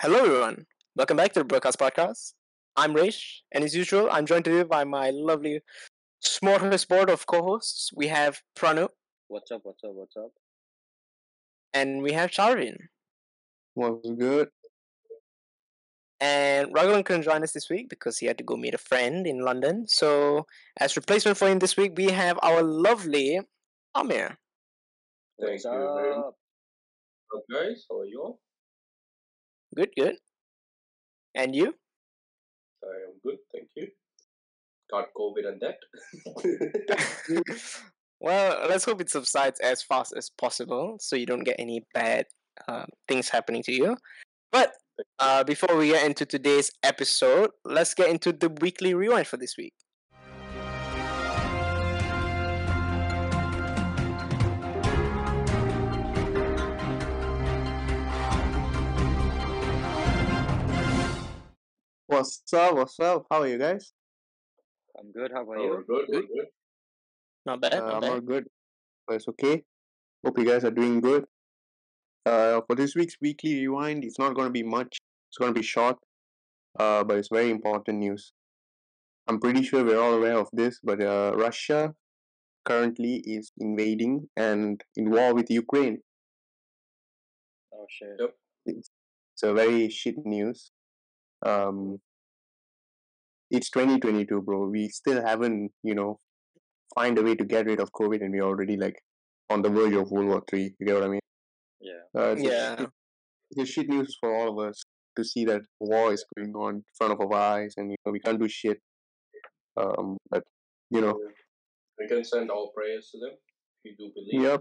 Hello, everyone. Welcome back to the Broadcast Podcast. I'm Raish, and as usual, I'm joined today by my lovely smorgasbord board of co-hosts. We have Pranu What's up? What's up? What's up? and we have Charvin. What's good. And Raghavan couldn't join us this week because he had to go meet a friend in London. So, as replacement for him this week, we have our lovely Amir. What's Thank you very much, up? guys. How are you all? Good, good. And you? I am good, thank you. Got COVID and that. well, let's hope it subsides as fast as possible so you don't get any bad uh, things happening to you. But uh, before we get into today's episode, let's get into the weekly rewind for this week. What's up? What's up? How are you guys? I'm good. How about Oh, you? we're good, we're good. Not bad, Uh, not I'm bad. all good. But it's okay. Hope you guys are doing good. Uh, for this week's weekly rewind, it's not going to be much. It's going to be short, uh, but it's very important news. I'm pretty sure we're all aware of this, but uh, Russia currently is invading and in war with Ukraine. Oh shit. Yep. It's a very shit news. Um, it's 2022, bro. We still haven't, you know, find a way to get rid of COVID, and we're already like on the verge of World War Three. You get what I mean? Yeah. Uh, it's Yeah. shit- it's a shit news for all of us to see that war is going on in front of our eyes, and you know we can't do shit. Um, but you know, We can send all prayers to them if you do believe. yep,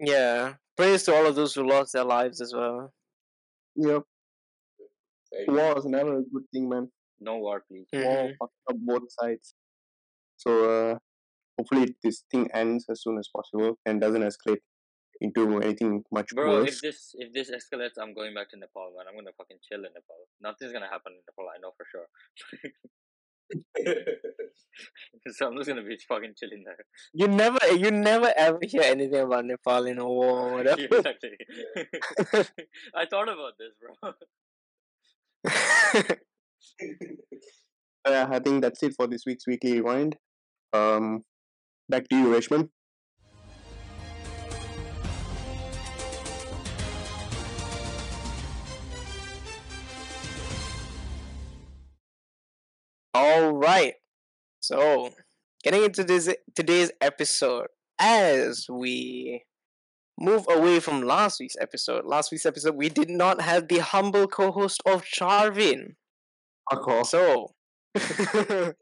Yeah. Praise to all of those who lost their lives as well. yep. Thank. War is never a good thing, man. No war, please. War Mhm. fucked up both sides. So uh, hopefully this thing ends as soon as possible and doesn't escalate into anything much Bro, worse. if this if this escalates, I'm going back to Nepal, man. I'm gonna fucking chill in Nepal. Nothing's gonna happen in Nepal, I know for sure. so I'm just gonna be fucking chilling there. You never, you never ever hear anything about Nepal in a war or whatever. exactly. I thought about this, bro. yeah, I think that's it for this week's weekly rewind. Um, back to you, Reshman. All right. So, getting into this today's episode, as we move away from last week's episode, last week's episode we did not have the humble co-host of Charvin. Off. So, a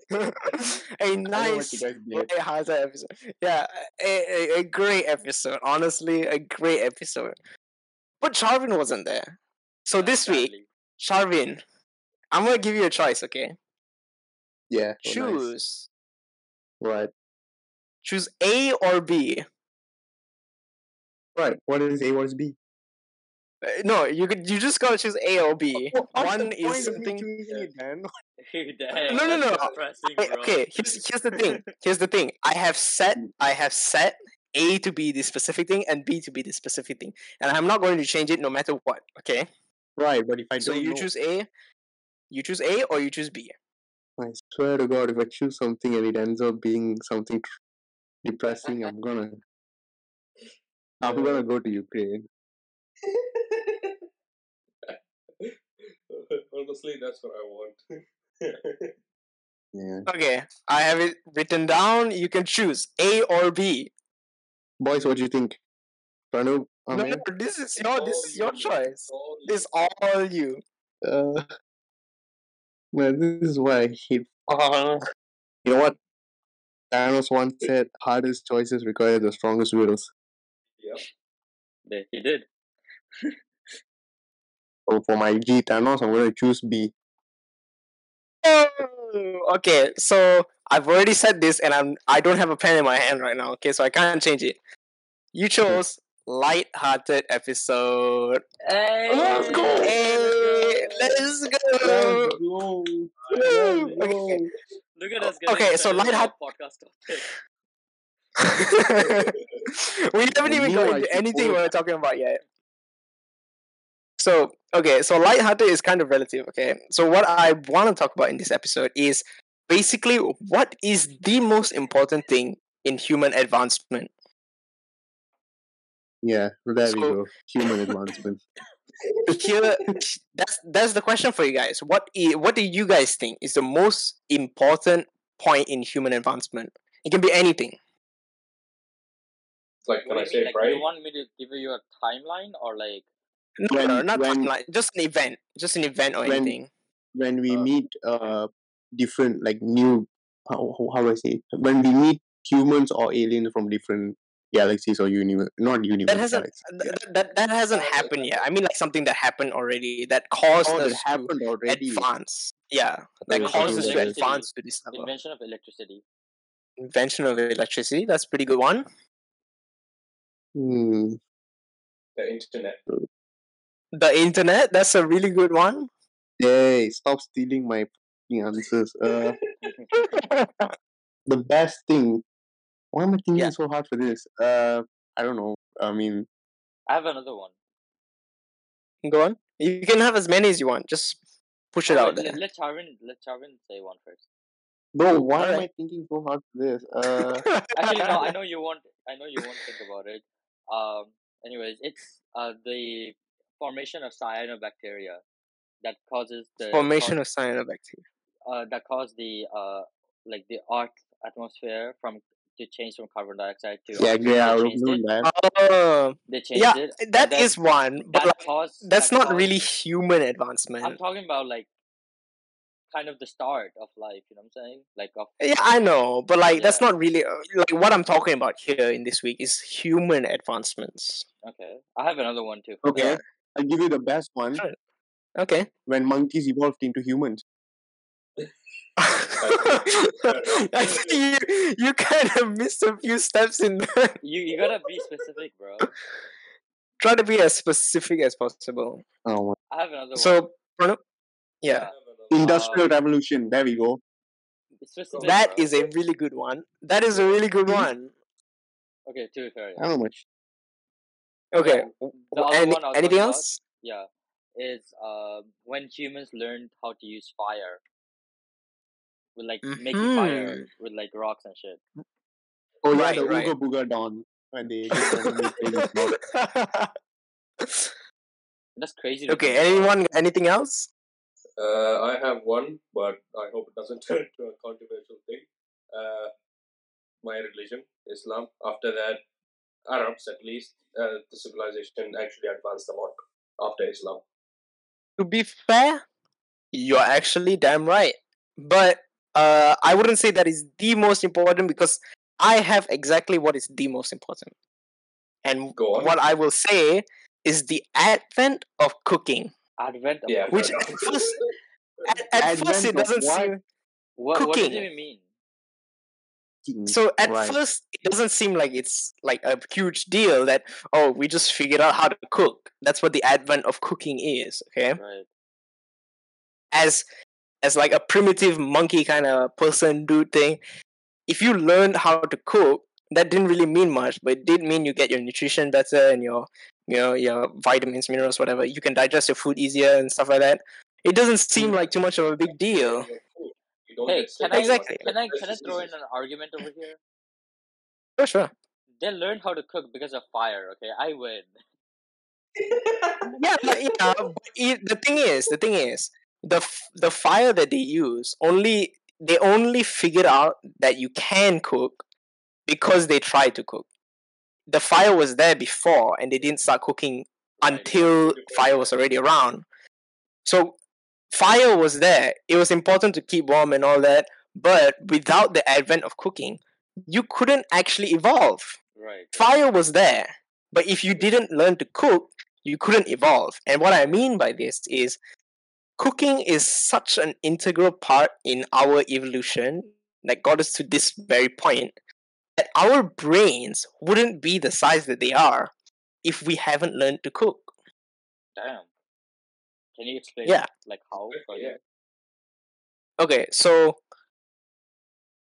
what nice, did. light-hearted episode. Yeah, a, a, a great episode. Honestly, a great episode. But Charvin wasn't there. So this week, Sadly. Charvin, I'm gonna give you a choice. Okay, Yeah. oh, nice. choose Right. choose A or B. Right. What is A? What is B? Uh, No, you could. You just gotta choose A or B. What's the One point is of me something. choosing it, man? Damn, No, no, no. depressing, Okay, here's here's the thing. Here's the thing. I have set I have set A to be the specific thing and B to be the specific thing, and I'm not going to change it no matter what. Okay. Right, but if I so don't you know, choose A, you choose A or you choose B. I swear to God, if I choose something and it ends up being something depressing, I'm gonna, I'm gonna go to Ukraine. Honestly, that's what I want. Yeah. Okay, I have it written down. You can choose A or B. Boys, what do you think? Pranu, No, Amir? no, this is your this is your you, choice. all you. This is all you. Uh, man, this is why I hate. You know what? Thanos once said, "Hardest choices require the strongest wills." Yep. There, he did. So for my G Thanos, I'm gonna choose B. Oh, okay, so I've already said this, and I'm I don't have a pen in my hand right now. Okay, so I can't change it. You chose light-hearted episode. Hey, Let's go! Hey, let's go! go. Woo! Okay. Look at us Okay, so excited lightheart- about podcast we haven't even knew got into anything vote. we're talking about yet. So okay, so lighthearted is kind of relative. Okay, so what I want to talk about in this episode is basically what is the most important thing in human advancement. Yeah, there we go. Human advancement. Here, that's that's the question for you guys. What what do you guys think is the most important point in human advancement? It can be anything. Like, can What I say you mean? Like, Friday? you want me to give you a timeline or like? No, When- no, not when- timeline, just an event, just an event or when- anything. When we Uh, meet uh different like new how how, how do I say it? when we meet humans or aliens from different galaxies or universe not universe That hasn't galaxies. th- th- that that hasn't happened yet. I mean, like something that happened already that caused Oh, us that happened to already. advance. Yeah, that Okay, caused us to advance to this level. Invention of electricity. Invention of electricity. That's a pretty good one. Hmm. The internet. The internet. That's a really good one. Hey, stop stealing my fucking answers. Uh, the best thing. Why am I thinking Yeah. so hard for this? Uh, I don't know. I mean, I have another one. Go on. You can have as many as you want. Just push it out wait, there. Let, let Charvin let Charvin say one first. bro, why am I thinking so hard for this? Uh, Actually, no. I know you won't. I know you won't think about it. Um. Anyways, it's uh the formation of cyanobacteria that causes the Formation of cyanobacteria. uh, that caused the uh like the Earth atmosphere from to change from carbon dioxide to yeah, oxygen. yeah, I They changed it. that. Oh, They changed yeah, it. that then is one, but that like caused. that's that not caused- really human advancement. I'm talking about like kind of the start of life. You know what I'm saying? Like of Yeah, I know, but like that's not really uh, like what I'm talking about here in this week is human advancements. okay. I have another one too. Okay, I'll give you the best one. Sure. Okay. When monkeys evolved into humans. I think you you kind of missed a few steps in there. You you gotta be specific, bro. Try to be as specific as possible. Oh, my- I have another one. So, Pranav, yeah, Industrial Uh, Revolution. There we go. Specific, that bro. is a really good one. That is a really good one. okay. To be fair, I don't know much. Okay. The Any, one I was anything talking about- else? yeah, is uh when humans learned how to use fire. With like making fire Mhm. with like rocks and shit. Oh yeah, Right, the right. Ooga Booga Dawn. When they just randomly play this. That's crazy. to okay. think about. Anyone? Anything else? Uh, I have one, but I hope it doesn't turn to a controversial thing. Uh, my religion, Islam. After that, Arabs at least, uh, the civilization actually advanced a lot after Islam. To be fair, you're actually damn right. But uh, I wouldn't say that is the most important because I have exactly what is the most important. And Go on. what I will say is the advent of cooking. Advent. Of Yeah, cooking. Which at first, at, at first it doesn't what? seem what, what does cooking. it even mean? So at Right. first it doesn't seem like it's like a huge deal that oh we just figured out how to cook. That's what the advent of cooking is okay? Right. as as like a primitive monkey kind of person dude thing if you learned how to cook that didn't really mean much but it did mean you get your nutrition better and your you know your vitamins minerals whatever. You can digest your food easier and stuff like that. It doesn't seem hmm. like too much of a big deal don't Hey, can I Exactly. can I can I throw in an argument over here? for sure They learned how to cook because of fire. Okay, I win. yeah, but, yeah. But it, the thing is, the thing is, the the fire that they use only they only figured out that you can cook because they tried to cook. The fire was there before, and they didn't start cooking until fire was already around. So fire was there. It was important to keep warm and all that, but without the advent of cooking, you couldn't actually evolve Right. fire was there but if you didn't learn to cook you couldn't evolve and what i mean by this is cooking is such an integral part in our evolution that got us to this very point that our brains wouldn't be the size that they are if we haven't learned to cook Damn. Can you explain? Yeah. Like how? Yeah. okay so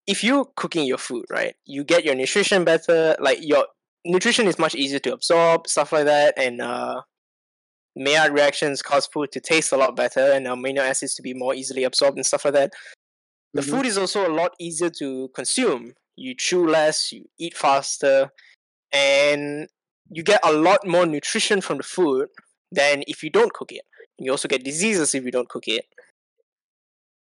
if you're cooking your food right you get your nutrition better like your nutrition is much easier to absorb stuff like that and uh Maillard reactions cause food to taste a lot better and amino acids to be more easily absorbed and stuff like that. The Mhm. food is also a lot easier to consume. You chew less, you eat faster, and you get a lot more nutrition from the food than if you don't cook it. You also get diseases if you don't cook it.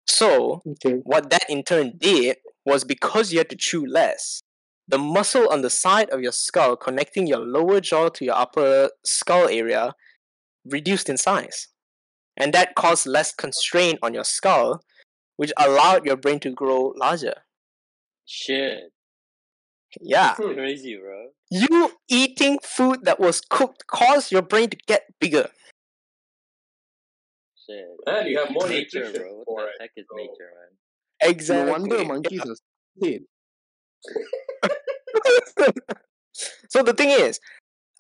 So, Okay. what that in turn did was because you had to chew less, the muscle on the side of your skull connecting your lower jaw to your upper skull area reduced in size. And that caused less constraint on your skull, which allowed your brain to grow larger. Shit. Yeah. Hmm. Crazy, bro. You eating food that was cooked caused your brain to get bigger. Shit. And you have more nature, nutrition bro. What for the it. heck is so- nature, man? Exactly. No wonder monkeys are stupid. so the thing is,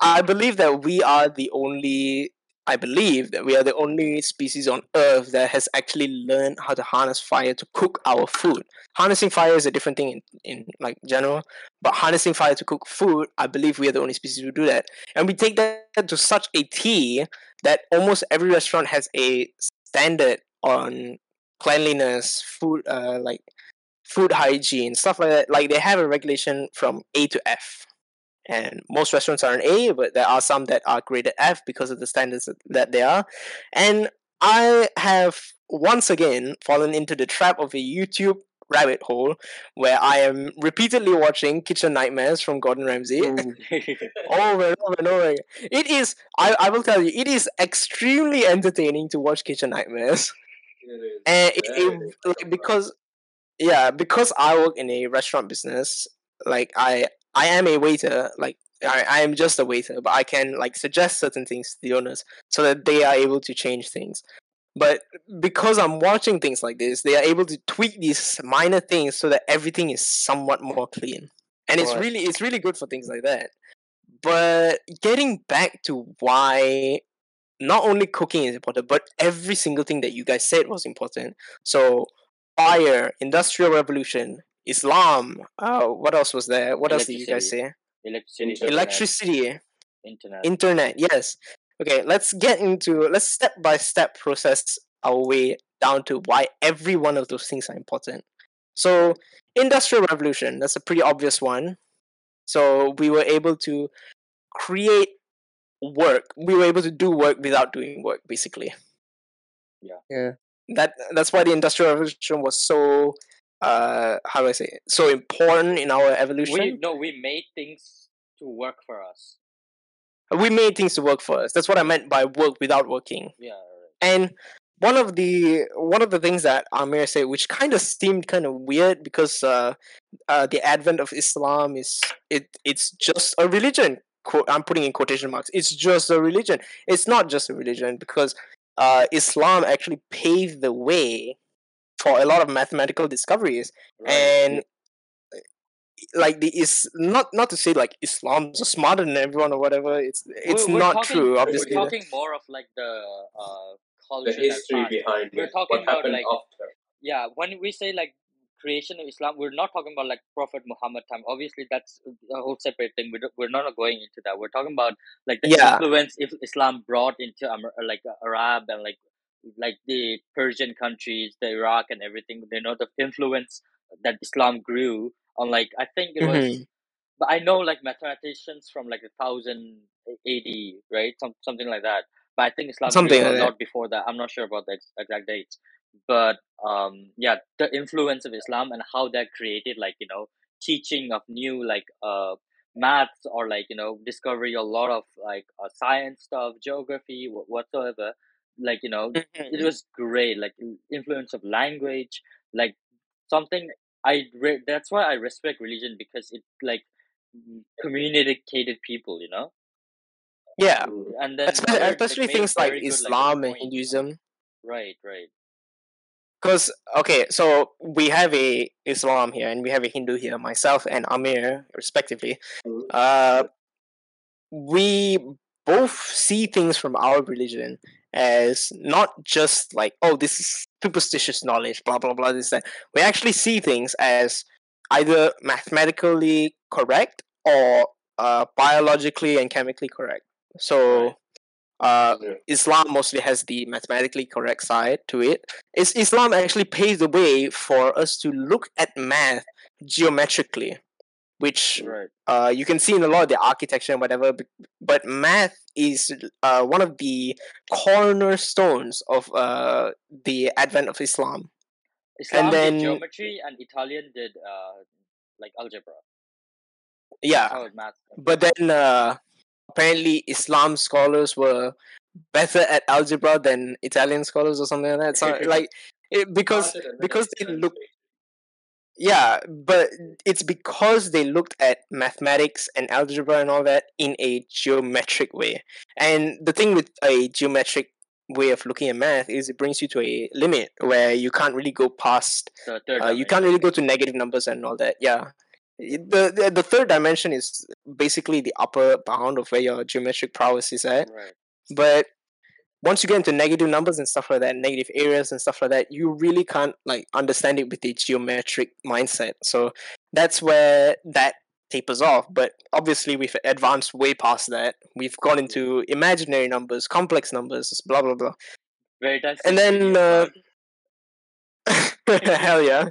I believe that we are the only. I believe that we are the only species on Earth that has actually learned how to harness fire to cook our food. Harnessing fire is a different thing in, in like general, but harnessing fire to cook food, I believe we are the only species who do that, and we take that to such a T that almost every restaurant has a standard on cleanliness, food, uh, like food hygiene, stuff like that. Like they have a regulation from A to F. And most restaurants are an A, but there are some that are graded F because of the standards that- that they are. And I have once again fallen into the trap of a YouTube rabbit hole where I am repeatedly watching Kitchen Nightmares from Gordon Ramsay. Over and over and over again. It is, I, I will tell you, it is extremely entertaining to watch Kitchen Nightmares. It and it, it like because yeah because i work in a restaurant business like i i am a waiter like I, I am just a waiter but i can like suggest certain things to the owners so that they are able to change things but because i'm watching things like this they are able to tweak these minor things so that everything is somewhat more clean and it's Right. really it's really good for things like that but getting back to why not only cooking is important, but every single thing that you guys said was important. So, fire, industrial revolution, Islam. Uh, what else was there? What else did you guys say? Electricity. Electricity, Internet. internet. Yes. Okay, let's get into let's step by step process our way down to why every one of those things are important. So, industrial revolution. That's a pretty obvious one. So we were able to create work. We were able to do work without doing work, basically. Yeah. Yeah. That that's why the industrial revolution was so uh how do I say it? so important in our evolution. we We, no, we made things to work for us. Made things to work for us. That's what I meant by work without working. Yeah. And one of the one of the things that Amir said, which kind of seemed kind of weird because uh, uh, the advent of Islam is it it's just a religion. Quote, I'm putting in quotation marks. It's just a religion. It's not just a religion because uh, Islam actually paved the way for a lot of mathematical discoveries Right. and like the is not not to say like Islam's smarter than everyone or whatever. It's it's We're- we're not talking- true. Obviously, we're talking more of like the uh, culture. the history passed. behind We're talking what about, happened like- after. yeah when we say like creation of islam we're not talking about like prophet muhammad time obviously that's a whole separate thing we don't, we're not going into that we're talking about like the Yeah. influence if islam brought into Amer- like arab and like like the persian countries the iraq and everything they know the influence that islam grew on like i think it was Mhm. but i know like mathematicians from like a thousand ad right? Some, something like that. But i think islam Something grew like a lot before that. I'm not sure about the exact dates. But um yeah the influence of islam and how that created like you know teaching of new like uh maths or like you know discovery a lot of like uh, science stuff geography wh- whatsoever like you know it was great like influence of language like something i re- that's why i respect religion because it like communicated people you know Yeah, and then especially, especially things like good, Islam and. Hinduism. right right Because okay, so we have a Islam here and we have a Hindu here. Myself and Amir, respectively. Mhm. Uh, we both see things from our religion as not just like oh this is superstitious knowledge blah blah blah this that we actually see things as either mathematically correct or uh, biologically and chemically correct so uh, Yeah. Islam mostly has the mathematically correct side to it. Is Islam actually paves the way for us to look at math geometrically, which Right. uh, you can see in a lot of the architecture and whatever. But math is uh, one of the cornerstones of uh, the advent of Islam. Islam then- did geometry and Italian did uh like algebra. Yeah, but then uh, apparently Islam scholars were better at algebra than Italian scholars or something like that. So like it, because and then because they look yeah, but it's because they looked at mathematics and algebra and all that in a geometric way. And the thing with a geometric way of looking at math is it brings you to a limit where you can't really go past The third uh, you can't really go to negative numbers and all that. Yeah, the, the the third dimension is basically the upper bound of where your geometric prowess is at. Right. But once you get into negative numbers and stuff like that, negative areas and stuff like that, you really can't like understand it with a geometric mindset. So that's where that tapers off. But obviously, we've advanced way past that. We've gone into imaginary numbers, complex numbers, blah blah blah. Veritas. And then, uh, hell yeah.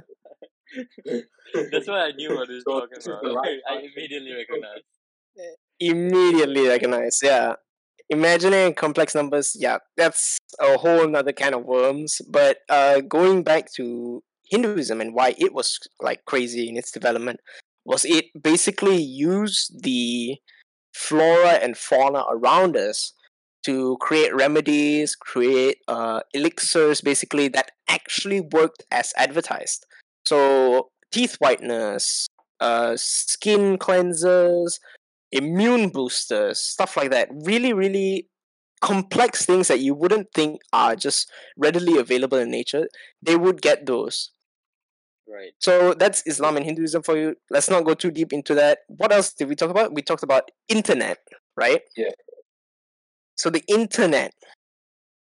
That's why I knew what he was talking about. I immediately recognized. immediately recognize yeah imaginary complex numbers yeah that's a whole nother kind of worms but uh going back to hinduism and why it was like crazy in its development was it basically used the flora and fauna around us to create remedies create uh elixirs basically that actually worked as advertised. So teeth whiteners, uh skin cleansers immune boosters, stuff like that. Really, really complex things that you wouldn't think are just readily available in nature. They would get those. Right. So that's Islam and Hinduism for you. Let's not go too deep into that. What else did we talk about? We talked about internet, right? Yeah. So the internet.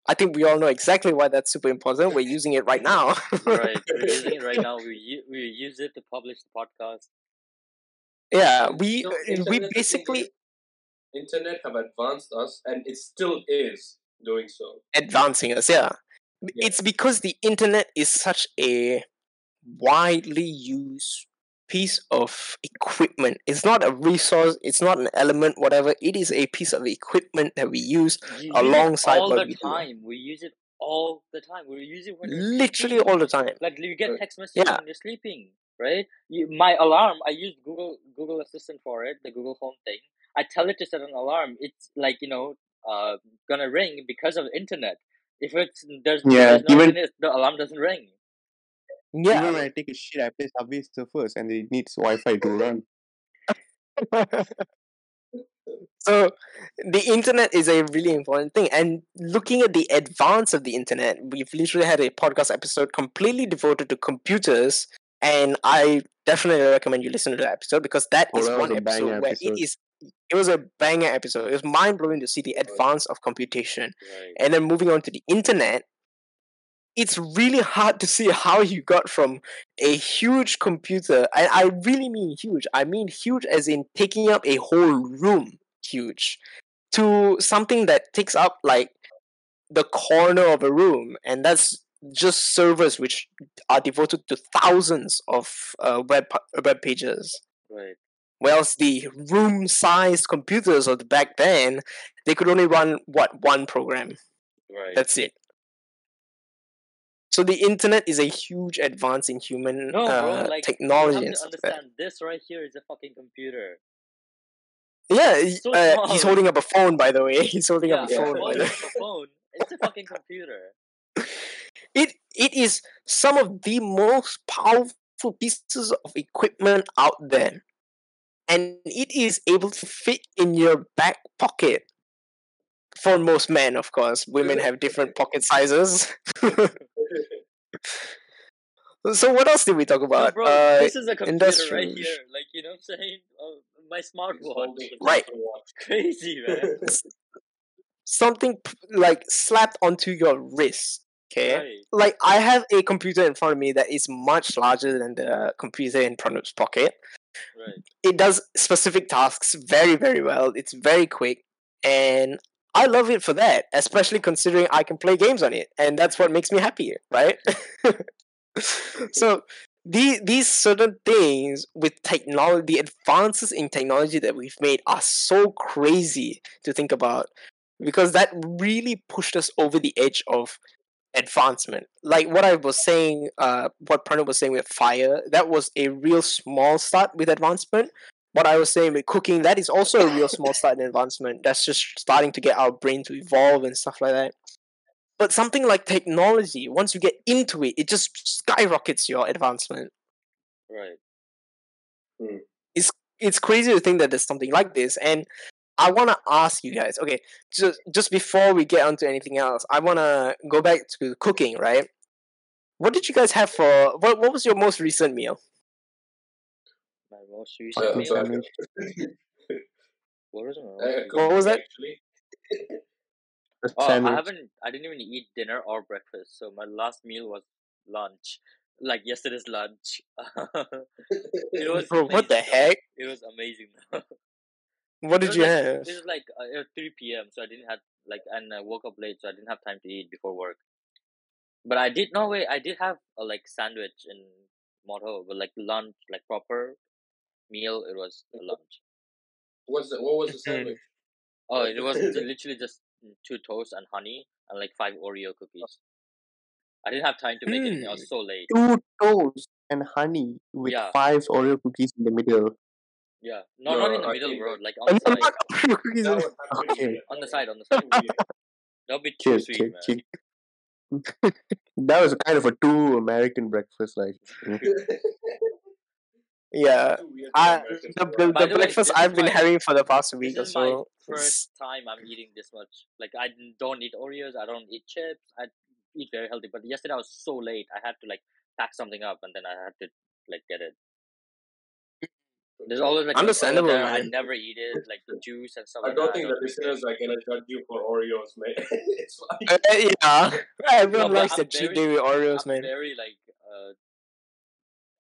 I think we all know exactly why that's super important. We're using it right now. Right. We're using it right now. We we use it to publish the podcast. Yeah, we So, uh, we internet, the thing basically internet have advanced us, and it still is doing so. advancing us yeah. Yeah. it's because the internet is such a widely used piece of equipment it's not a resource it's not an element whatever it is a piece of equipment that we use You Alongside use all the we do. time. We use it all the time. We use it when literally all the time Like you get text messages Yeah. when you're sleeping, right? You, my alarm, I use Google Google Assistant for it, the Google Home thing. I tell it to set an alarm. It's like you know, uh, gonna ring because of the internet. If it's there's, Yeah, there's no even- internet, the alarm doesn't ring. yeah Even when I take a shit, I play Subway Surfers and it needs Wi-Fi to run. so the internet is a really important thing and looking at the advance of the internet we've literally had a podcast episode completely devoted to computers and i definitely recommend you listen to that episode because that Oh, is that one episode where episode. it is it was a banger episode it was mind-blowing to see the advance of computation Right. and then moving on to the internet it's really hard to see how you got from a huge computer and i really mean huge i mean huge as in taking up a whole room huge to something that takes up like the corner of a room and that's just servers which are devoted to thousands of uh, web web pages Right. Whereas the room-sized computers of the back then, they could only run what one program. Right. That's it. So the internet is a huge advance in human no, uh, bro. Like technology you have to stuff. like that. understand. This right here is a fucking computer. Yeah, so uh, he's holding up a phone, by the way. He's holding Yeah, up a phone. well, by the way. it's a phone. It's a fucking computer. It it is some of the most powerful pieces of equipment out there, and it is able to fit in your back pocket. For most men, of course, women have different pocket sizes. so, what else did we talk about? bro, Uh, this is a computer right here. Like you know, what I'm saying uh, my He's smartwatch. Right. digital. Crazy, man. something like slapped onto your wrist. Okay, Right. like I have a computer in front of me that is much larger than the computer in Pranav's pocket. Right. It does specific tasks very, very well. It's very quick, and I love it for that, especially considering I can play games on it, and that's what makes me happy, right? so these these certain things with technology, the advances in technology that we've made are so crazy to think about because that really pushed us over the edge of advancement. Like what I was saying, uh, what Pranab was saying with fire, that was a real small start with advancement. What I was saying with cooking, that is also a real small start in advancement. That's just starting to get our brain to evolve and stuff like that. But something like technology, once you get into it, it just skyrockets your advancement. Right. It's it's crazy to think that there's something like this. And I want to ask you guys, okay, just just before we get onto anything else, I want to go back to cooking, right? What did you guys have for what? What was your most recent meal? My most recent meal. so- What was it? Uh, What was that? Actually, Oh, I haven't. I didn't even eat dinner or breakfast. So my last meal was lunch, like yesterday's lunch. it was. Bro, what the heck? It was amazing. What did you like- have? It was like uh, three p.m. So I didn't have like, and I woke up late, so I didn't have time to eat before work. But I did no wait. I did have a like sandwich in Moto, but like lunch, like proper meal. It was a lunch. what's the, what was the sandwich? Oh, it was literally just two toast and honey and like five Oreo cookies. I didn't have time to make anything. I was so late. Two toast and honey with Yeah. five Oreo cookies in the middle. Yeah, no, not in the I middle, bro. Like on the side, not Oreo cookies. That would Okay. on the side, on the side. That'll be too Cheers, sweet, cheers, man. cheers. that was kind of a too American breakfast, like. Yeah, Too weird for I the, the, the the breakfast is I've been my- having for the past week or This is my so. first time I'm eating this much. Like I don't eat Oreos. I don't eat chips. I eat very healthy. But yesterday I was so late. I had to like pack something up, and then I had to like get it. There's always like Understandable, soda there. I never eat it, like the juice and stuff I don't that. think I the don't drink listeners are gonna judge you for Oreos, man. it's fine. Uh, yeah, everyone but likes I'm the cheat very- day with Oreos, I'm man. very like uh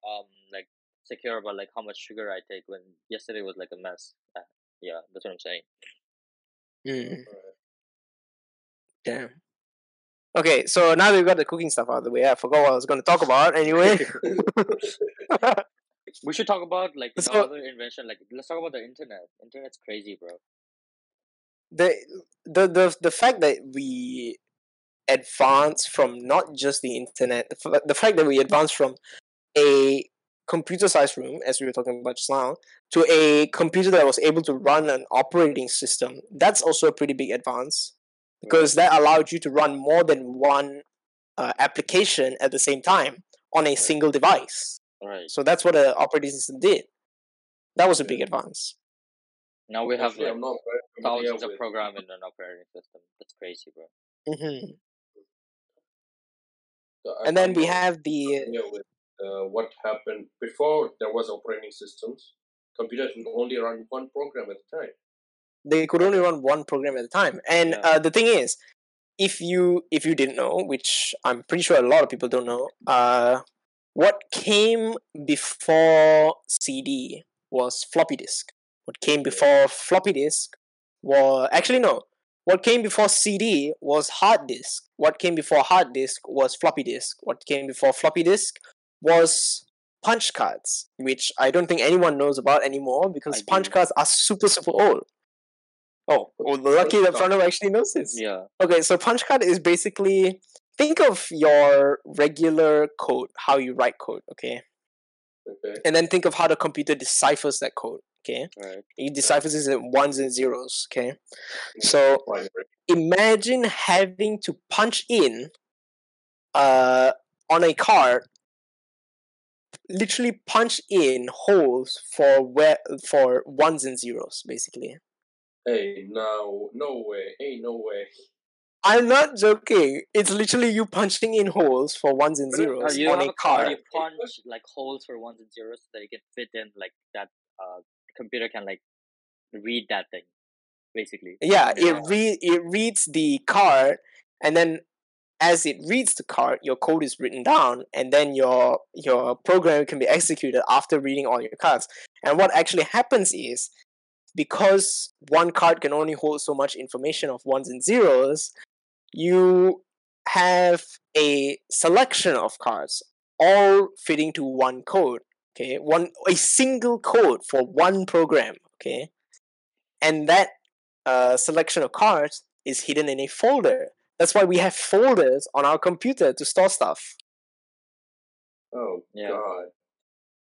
um like secure about like how much sugar I take. When yesterday was like a mess. Uh, yeah, that's what I'm saying. Mm. Damn. Okay, so now that we've got the cooking stuff out of the way, I forgot what I was going to talk about anyway. We should talk about like So- other invention. Like let's talk about the internet. Internet's crazy, bro. the the the the fact that we advance from not just the internet, the, the fact that we advance from a computer-sized room, as we were talking about just now, to a computer that was able to run an operating system, that's also a pretty big advance because that allowed you to run more than one uh, application at the same time on a single device. Right. So that's what an operating system did. That was a big advance. Now we have like not thousands of with- program in an operating system. That's crazy, bro. hmm so And then we have the with uh, what happened before there was operating systems. Computers would only run one program at a time. they could only run one program at a time and Yeah. uh, the thing is if you if you didn't know which i'm pretty sure a lot of people don't know uh, what came before cd was floppy disk. What came before floppy disk was actually no. What came before cd was hard disk. What came before hard disk was floppy disk. What came before floppy disk was punch cards which i don't think anyone knows about anymore because I punch do. cards are super super old. Oh, well, lucky that Pranav actually knows this. Yeah. Okay, so punch card is basically think of your regular code, how you write code, okay, Okay. and then think of how the computer deciphers that code. Okay, Right. it deciphers it in ones and zeros. Okay, so imagine having to punch in uh on a card literally punch in holes for where for ones and zeros basically Hey, no, no way. Hey, no way. I'm not joking it's literally you punching in holes for ones and uh, zeros Uh, you on a card You punch like holes for ones and zeros so that you can fit in like that. Uh, computer can like read that thing, basically. yeah Yeah. it re- it reads the card and then as it reads the card your code is written down and then your your program can be executed after reading all your cards and what actually happens is because one card can only hold so much information of ones and zeros, you have a selection of cards all fitting to one code. Okay, one a single code for one program. Okay, and that uh, selection of cards is hidden in a folder. That's why we have folders on our computer to store stuff. Oh Yeah. god.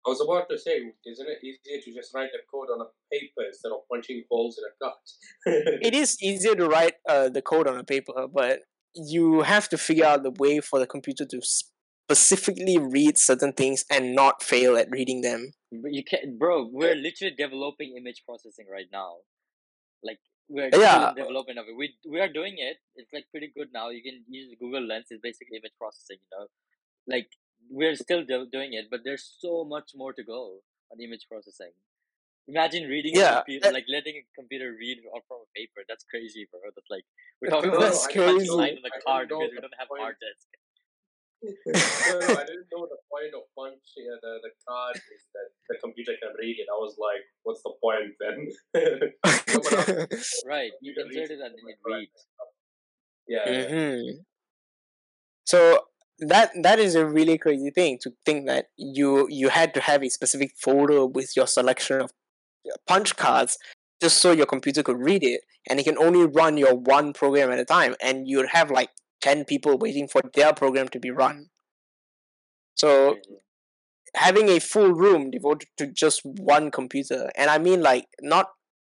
I was about to say, isn't it easier to just write a code on a paper instead of punching holes in a card? It is easier to write uh, the code on a paper, but you have to figure out the way for the computer to specifically read certain things and not fail at reading them. But you can't, bro. We're literally developing image processing right now. Like we're Yeah. development of it. We we are doing it. It's like pretty good now. You can use Google Lens. It's basically image processing. You know, like we're still do- doing it, but there's so much more to go on image processing. Imagine reading a Yeah, computer, like letting a computer read on from a paper. That's crazy, bro. That's like we're talking no, about That's I- I crazy. line on the I card know because we don't have point. hard disk. no, no, I didn't know the point of punch the the card is that the computer can read it. I was like, what's the point then? No, but I'm- Right, you Computer reads insert it and then it reads. yeah, yeah. hmm So that that is a really crazy thing to think that you you had to have a specific folder with your selection of punch cards just so your computer could read it, and it can only run your one program at a time, and you'd have like ten people waiting for their program to be run. So having a full room devoted to just one computer and i mean like not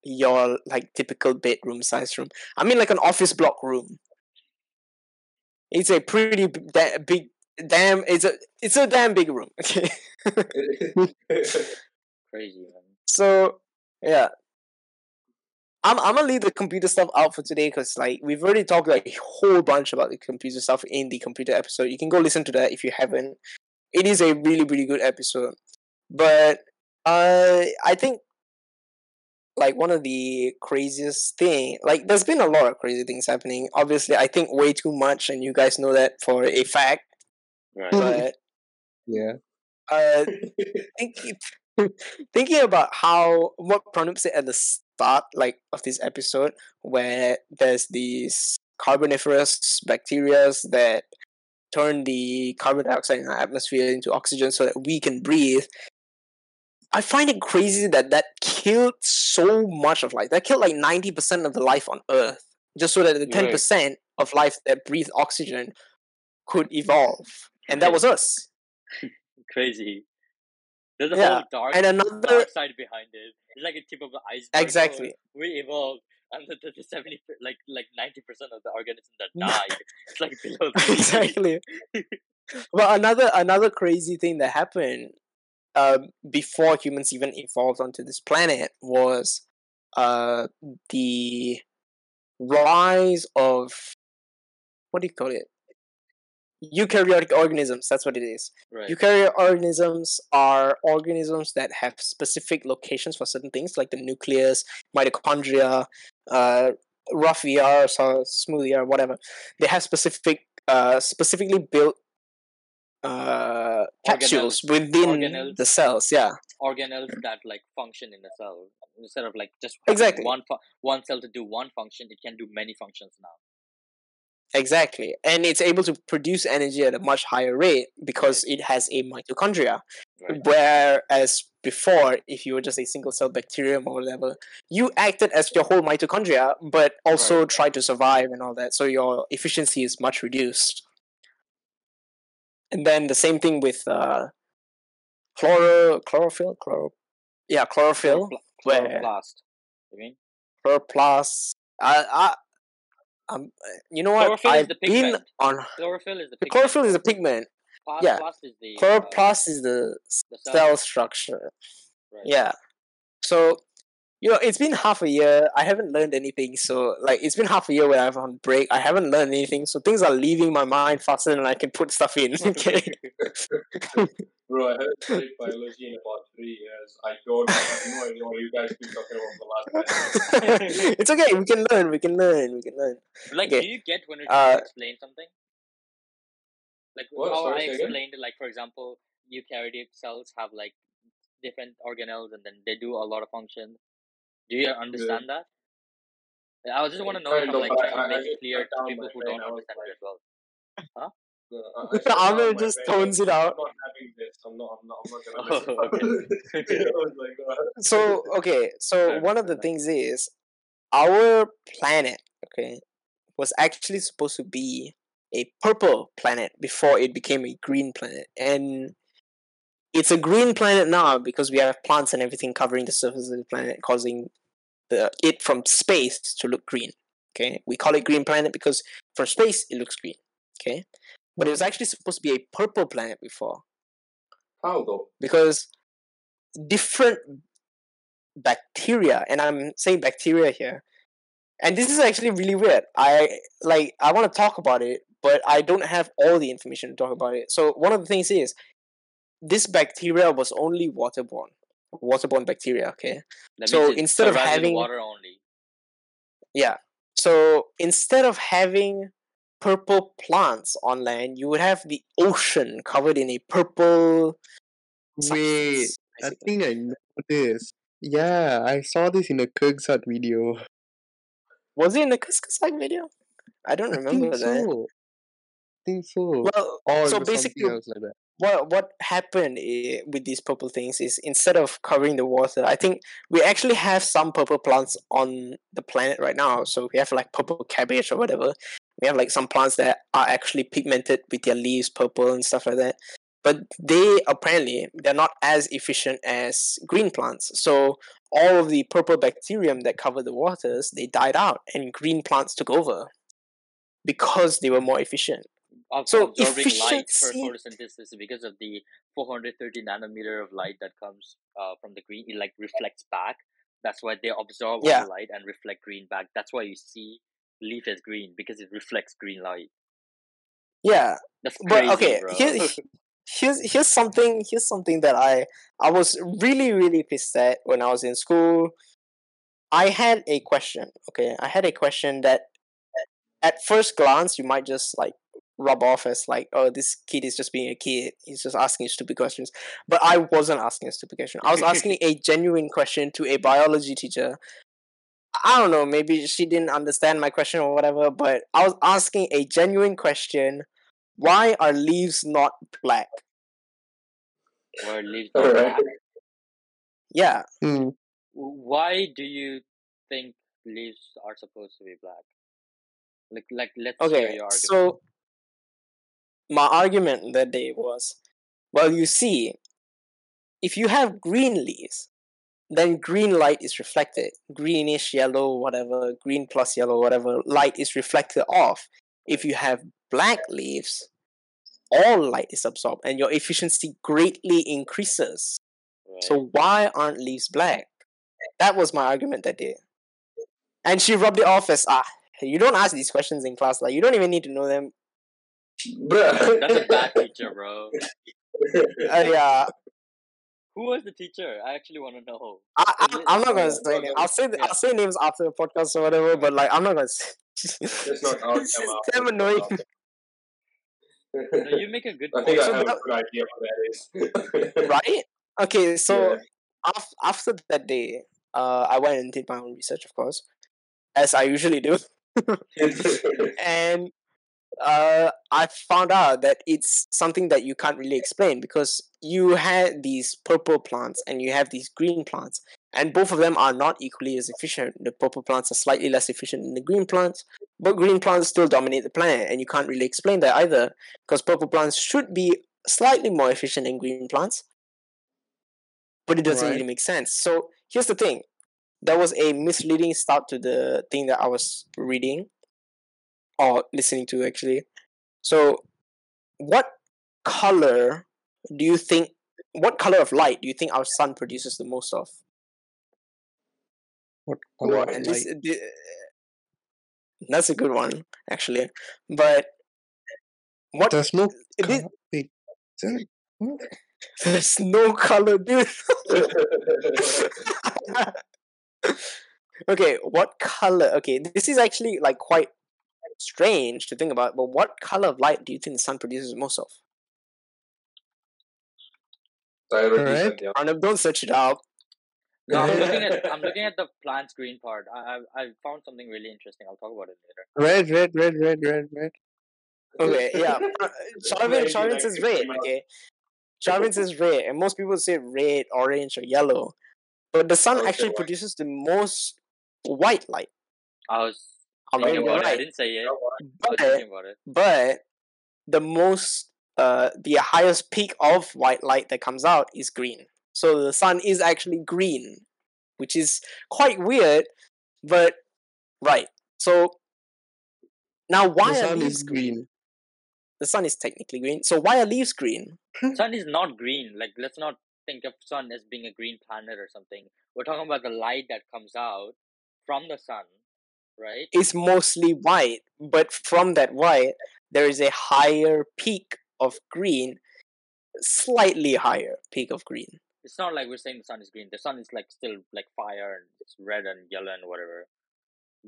your like typical bedroom size room i mean like an office block room it's a pretty da- big damn it's a it's a damn big room okay Crazy, man. so yeah I'm, I'm gonna leave the computer stuff out for today because like we've already talked like a whole bunch about the computer stuff in the computer episode. You can go listen to that if you haven't. It is a really really good episode, but uh, I think like one of the craziest thing like there's been a lot of crazy things happening. Obviously, I think way too much, and you guys know that for a fact. Right. But Yeah. uh, thinking thinking about how what Pranav said at the start, like of this episode, where there's these carboniferous bacteria that turn the carbon dioxide in our atmosphere into oxygen so that we can breathe. I find it crazy that that killed so much of life. That killed like ninety percent of the life on Earth, just so that the ten Right. percent of life that breathe oxygen could evolve, and that was us. Crazy. There's a Yeah, whole dark, And another dark side behind it. It's like a tip of the iceberg. Oh, Exactly. we evolved, and the, the, the seventy, like like ninety percent of the organisms that died. it's like below the exactly. well, another another crazy thing that happened um, before humans even evolved onto this planet was uh, the rise of what do you call it? Eukaryotic organisms. That's what it is. Right. Eukaryotic organisms are organisms that have specific locations for certain things, like the nucleus, mitochondria, uh, rough ER, so smooth ER, whatever. They have specific, uh, specifically built uh, capsules within organelles. the cells. Yeah, organelles that like function in a cell instead of like just Exactly. one fu- one cell to do one function. It can do many functions now. exactly. And it's able to produce energy at a much higher rate because it has a mitochondria. Right. Whereas before, if you were just a single cell bacterium or whatever, you acted as your whole mitochondria, but also tried to survive and all that. So your efficiency is much reduced. And then the same thing with uh, chloro, chlorophyll, chloro, yeah, chlorophyll, Chloropl- chloroplast. You mean chloroplast. I, I, um, you know what? Chlorophyll is I've the been pigment. on chlorophyll is the the pigment. chlorophyll is a pigment. Plast, yeah. plast is the uh, Chloroplast is the the cell structure. Right. Yeah. So, you know, it's been half a year. I haven't learned anything. So, like, it's been half a year when I'm on break. I haven't learned anything. So, things are leaving my mind faster than I can put stuff in. Okay. Bro, I haven't studied biology in about three years. I don't have no idea what you guys been talking about for the last ten minutes. it's okay. We can learn. We can learn. We can learn. Like, Okay. do you get when it Uh, explain something? Like What? how Sorry, I say again? explained, like for example, eukaryotic cells have like different organelles, and then they do a lot of functions. Do you understand that? I just want to know Kind if I'm of, like trying to I- I make it clear to people who don't understand it as well. Uh, I- I Amir just brain. tones it out. not having this. I'm not. I'm not. I'm not. Oh, listen. Like, uh, So okay, so one of the things is our planet, okay, was actually supposed to be a purple planet before it became a green planet. And it's a green planet now because we have plants and everything covering the surface of the planet, causing the it from space to look green. Okay. We call it green planet because from space it looks green. Okay. But it was actually supposed to be a purple planet before How though? because different bacteria and i'm saying bacteria here and this is actually really weird i like i want to talk about it but i don't have all the information to talk about it so one of the things is this bacteria was only waterborne waterborne bacteria okay That So means instead of having- water only. yeah so instead of having purple plants on land you would have the ocean covered in a purple Wait, I think I know this. Yeah, I saw this in a Kurzgesagt video. was it in the Kurzgesagt video i don't I remember think that so. I think so. well or so basically something else like that. What what happened eh, with these purple things is instead of covering the water, I think we actually have some purple plants on the planet right now. So we have like purple cabbage or whatever. We have like some plants that are actually pigmented with their leaves purple and stuff like that. But they apparently they're not as efficient as green plants. So all of the purple bacterium that covered the waters they died out, and green plants took over because they were more efficient. Of So absorbing light for photosynthesis because of the 430 nanometer of light that comes uh, from the green, it like reflects back. That's why they absorb all Yeah. the light and reflect green back. That's why you see leaf as green because it reflects green light. Yeah, That's but okay here, here's here's something here's something that i i was really really pissed at when i was in school i had a question okay i had a question that at first glance you might just like rub off as like oh this kid is just being a kid he's just asking stupid questions but i wasn't asking a stupid question i was asking a genuine question to a biology teacher i don't know maybe she didn't understand my question or whatever but i was asking a genuine question why are leaves not black? Where leaves All are right. black. Yeah, Hmm. Why do you think leaves are supposed to be black? Like, like let's hear okay. your argument. So my argument that day was, well, you see, if you have green leaves, then green light is reflected. Greenish yellow, whatever, green plus yellow, whatever, light is reflected off. If you have black leaves, all light is absorbed and your efficiency greatly increases. right? So why aren't leaves black? That was my argument that day. And she rubbed it off as ah, you don't ask these questions in class, like you don't even need to know them. Bruh. that's a bad teacher, bro. Uh, yeah, Who was the teacher? I actually want to know. I, I, I'm not gonna say. no, names. I'll say yeah. I'll say names after the podcast or whatever. But like, I'm not gonna. Say. It's not out. It's come damn not annoying. out. No, you make a good I point. think I So have a good idea what that is. right? Okay, so Yeah. af- after that day, uh, I went and did my own research, of course, as I usually do. and uh, I found out that it's something that you can't really explain because you had these purple plants and you have these green plants, and both of them are not equally as efficient. The purple plants are slightly less efficient than the green plants, but green plants still dominate the planet, and you can't really explain that either because purple plants should be slightly more efficient than green plants, but it doesn't Right. really make sense. So here's the thing that was a misleading start to the thing that I was reading or listening to actually. So, what color do you think? What color of light do you think our sun produces the most of? What color of light? this, thi- that's a good one actually. But what? There's no it color. Wait, is? There's no color, dude. okay, what color? Okay, this is actually like quite strange to think about. But what color of light do you think the sun produces most of? I already Alright. said, yeah. Oh, Arnab, don't search it out. No, I'm looking at I'm looking at the plant's green part. I I, I found something really interesting. I'll talk about it later. Red, red, red, red, red, red. Okay, yeah. Charvin, Maybe Charvin says red, okay? Charvin says red, and most people say red, orange, or yellow. But the sun Okay, actually white. produces the most white light. I was I mean, thinking you're about it. I didn't say it. Oh, But, about it. but the most, uh, the highest peak of white light that comes out is green. So the sun is actually green, which is quite weird, but right. So now, why the are sun leaves is green? green. The sun is technically green. So why are leaves green? Sun is not green. Like let's not think of sun as being a green planet or something. We're talking about the light that comes out from the sun, right? It's mostly white, but from that white, there is a higher peak of green, slightly higher peak of green. It's not like we're saying the sun is green. The sun is like still like fire and it's red and yellow and whatever.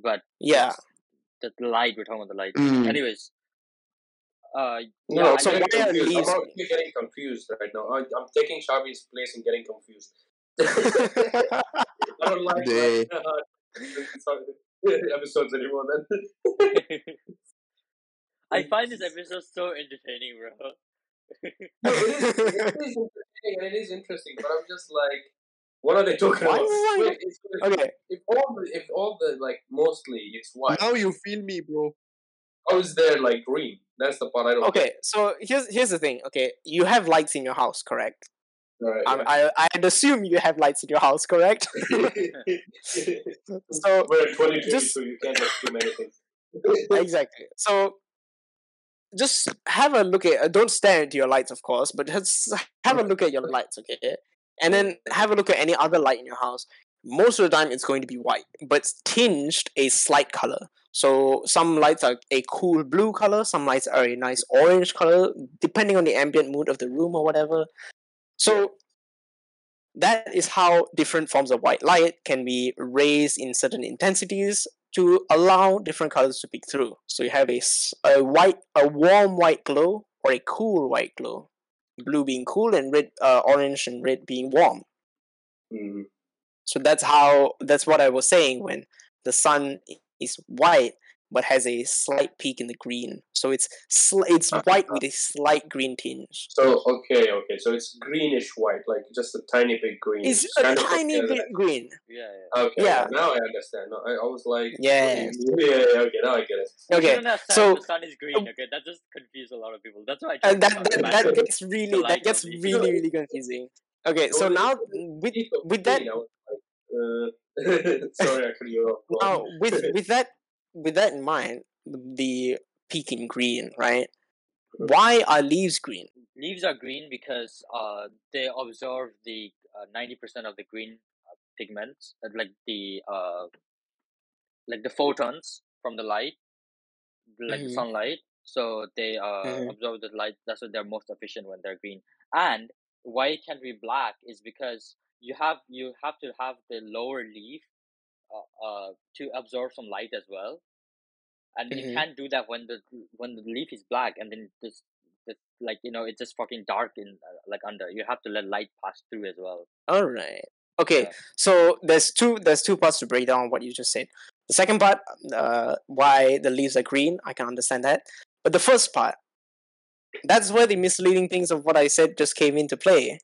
But Yeah. the, the light we're talking about the light. Mm. Anyways, uh, No, yeah, I'm so getting think- why are confused. I'm actually getting confused right now. I, I'm taking Shavi's place and getting confused. I don't like They- sorry, episodes anymore. Then I find this episode so entertaining, bro. no, it is, it is entertaining and it is interesting, but I'm just like, what are they talking Why about? is Wait, okay, if all the if all the like mostly it's white, Now you feel me, bro. how is there like green? That's the part I don't. okay. So here's here's the thing. Okay, you have lights in your house, correct? Right, I, I I'd assume you have lights in your house, correct? so We're at 2022, just- so you can't assume anything. exactly. So just have a look at. Uh, don't stare into your lights, of course, but just have a look at your lights, okay? And then have a look at any other light in your house. Most of the time, it's going to be white, but tinged a slight color. So some lights are a cool blue color, some lights are a nice orange color, depending on the ambient mood of the room or whatever. So that is how different forms of white light can be raised in certain intensities to allow different colors to peek through. So you have a, a white, a warm white glow or a cool white glow. Blue being cool and red, uh, orange and red being warm. Mhm. So that's how that's what I was saying when the sun is white but has a slight peak in the green. So it's sl- it's white with a slight green tinge. So okay, okay, so it's greenish white, like just a tiny bit green. It's a tiny like, bit green. yeah, yeah. Okay, Yeah. now I understand. No, I, I was like, yeah, yeah, yeah, okay, now I get it. Okay, don't so- the sun is green. Okay, that just confused a lot of people. That's why I uh, that that, that gets really that gets really really confusing. Okay, so When now with with that green, I was like, uh, sorry, actually, you're off. Go now with with that with that in mind, the peak in green, right? Why are leaves green? Leaves are green because uh they absorb the uh, ninety percent of the green uh, pigments, uh, like the uh like the photons from the light, like Mhm. sunlight. So they uh Mhm. absorb the light. That's why they're most efficient when they're green. And why it can be black is because you have you have to have the lower leaf uh, uh to absorb some light as well and Mhm. you can't do that when the when the leaf is black and then this, this like you know it's just fucking dark in uh, like under you have to let light pass through as well All right. Okay, Yeah. so there's two there's two parts to break down what you just said. The second part, uh, why the leaves are green, I can understand that. But the first part, that's where the misleading things of what I said just came into play.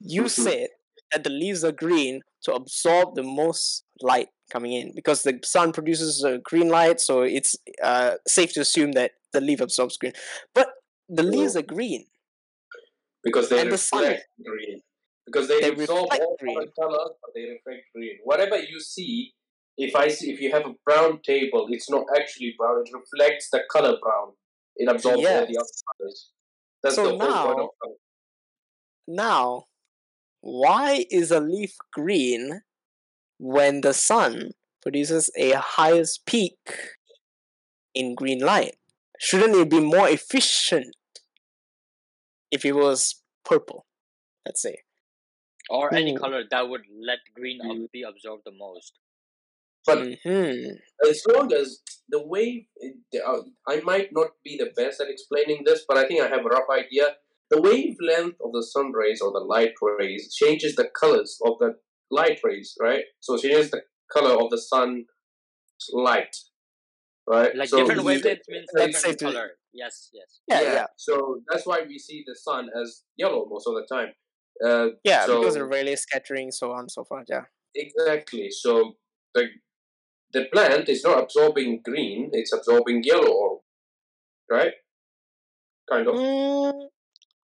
You Mhm. said that the leaves are green to absorb the most light coming in because the sun produces a green light, so it's uh, safe to assume that the leaf absorbs green. But the leaves are green. because they And the reflect green. Because they, They absorb all green. colors, but they reflect green. Whatever you see, if I see, if you have a brown table, it's not actually brown. It reflects the color brown. It absorbs all the other colors. That's So the whole point now- of color. Now, why is a leaf green when the sun produces a highest peak in green light? Shouldn't it be more efficient if it was purple? Let's say. or any Ooh. color that would let green Mm. be absorbed the most But hmm as long as the wave, uh, I might not be the best at explaining this, but I think I have a rough idea. The wavelength of the sun rays or the light rays changes the colors of the light rays, right? So she has the color of the sun light, right? Like so different we- wavelengths means let's different say to- color. Yes, yes. Yeah, yeah, So that's why we see the sun as yellow most of the time. Uh, yeah. so, because of Rayleigh scattering, so on and so forth. Yeah. Exactly. So the the plant is not absorbing green; it's absorbing yellow, or right? Kind of. Mm,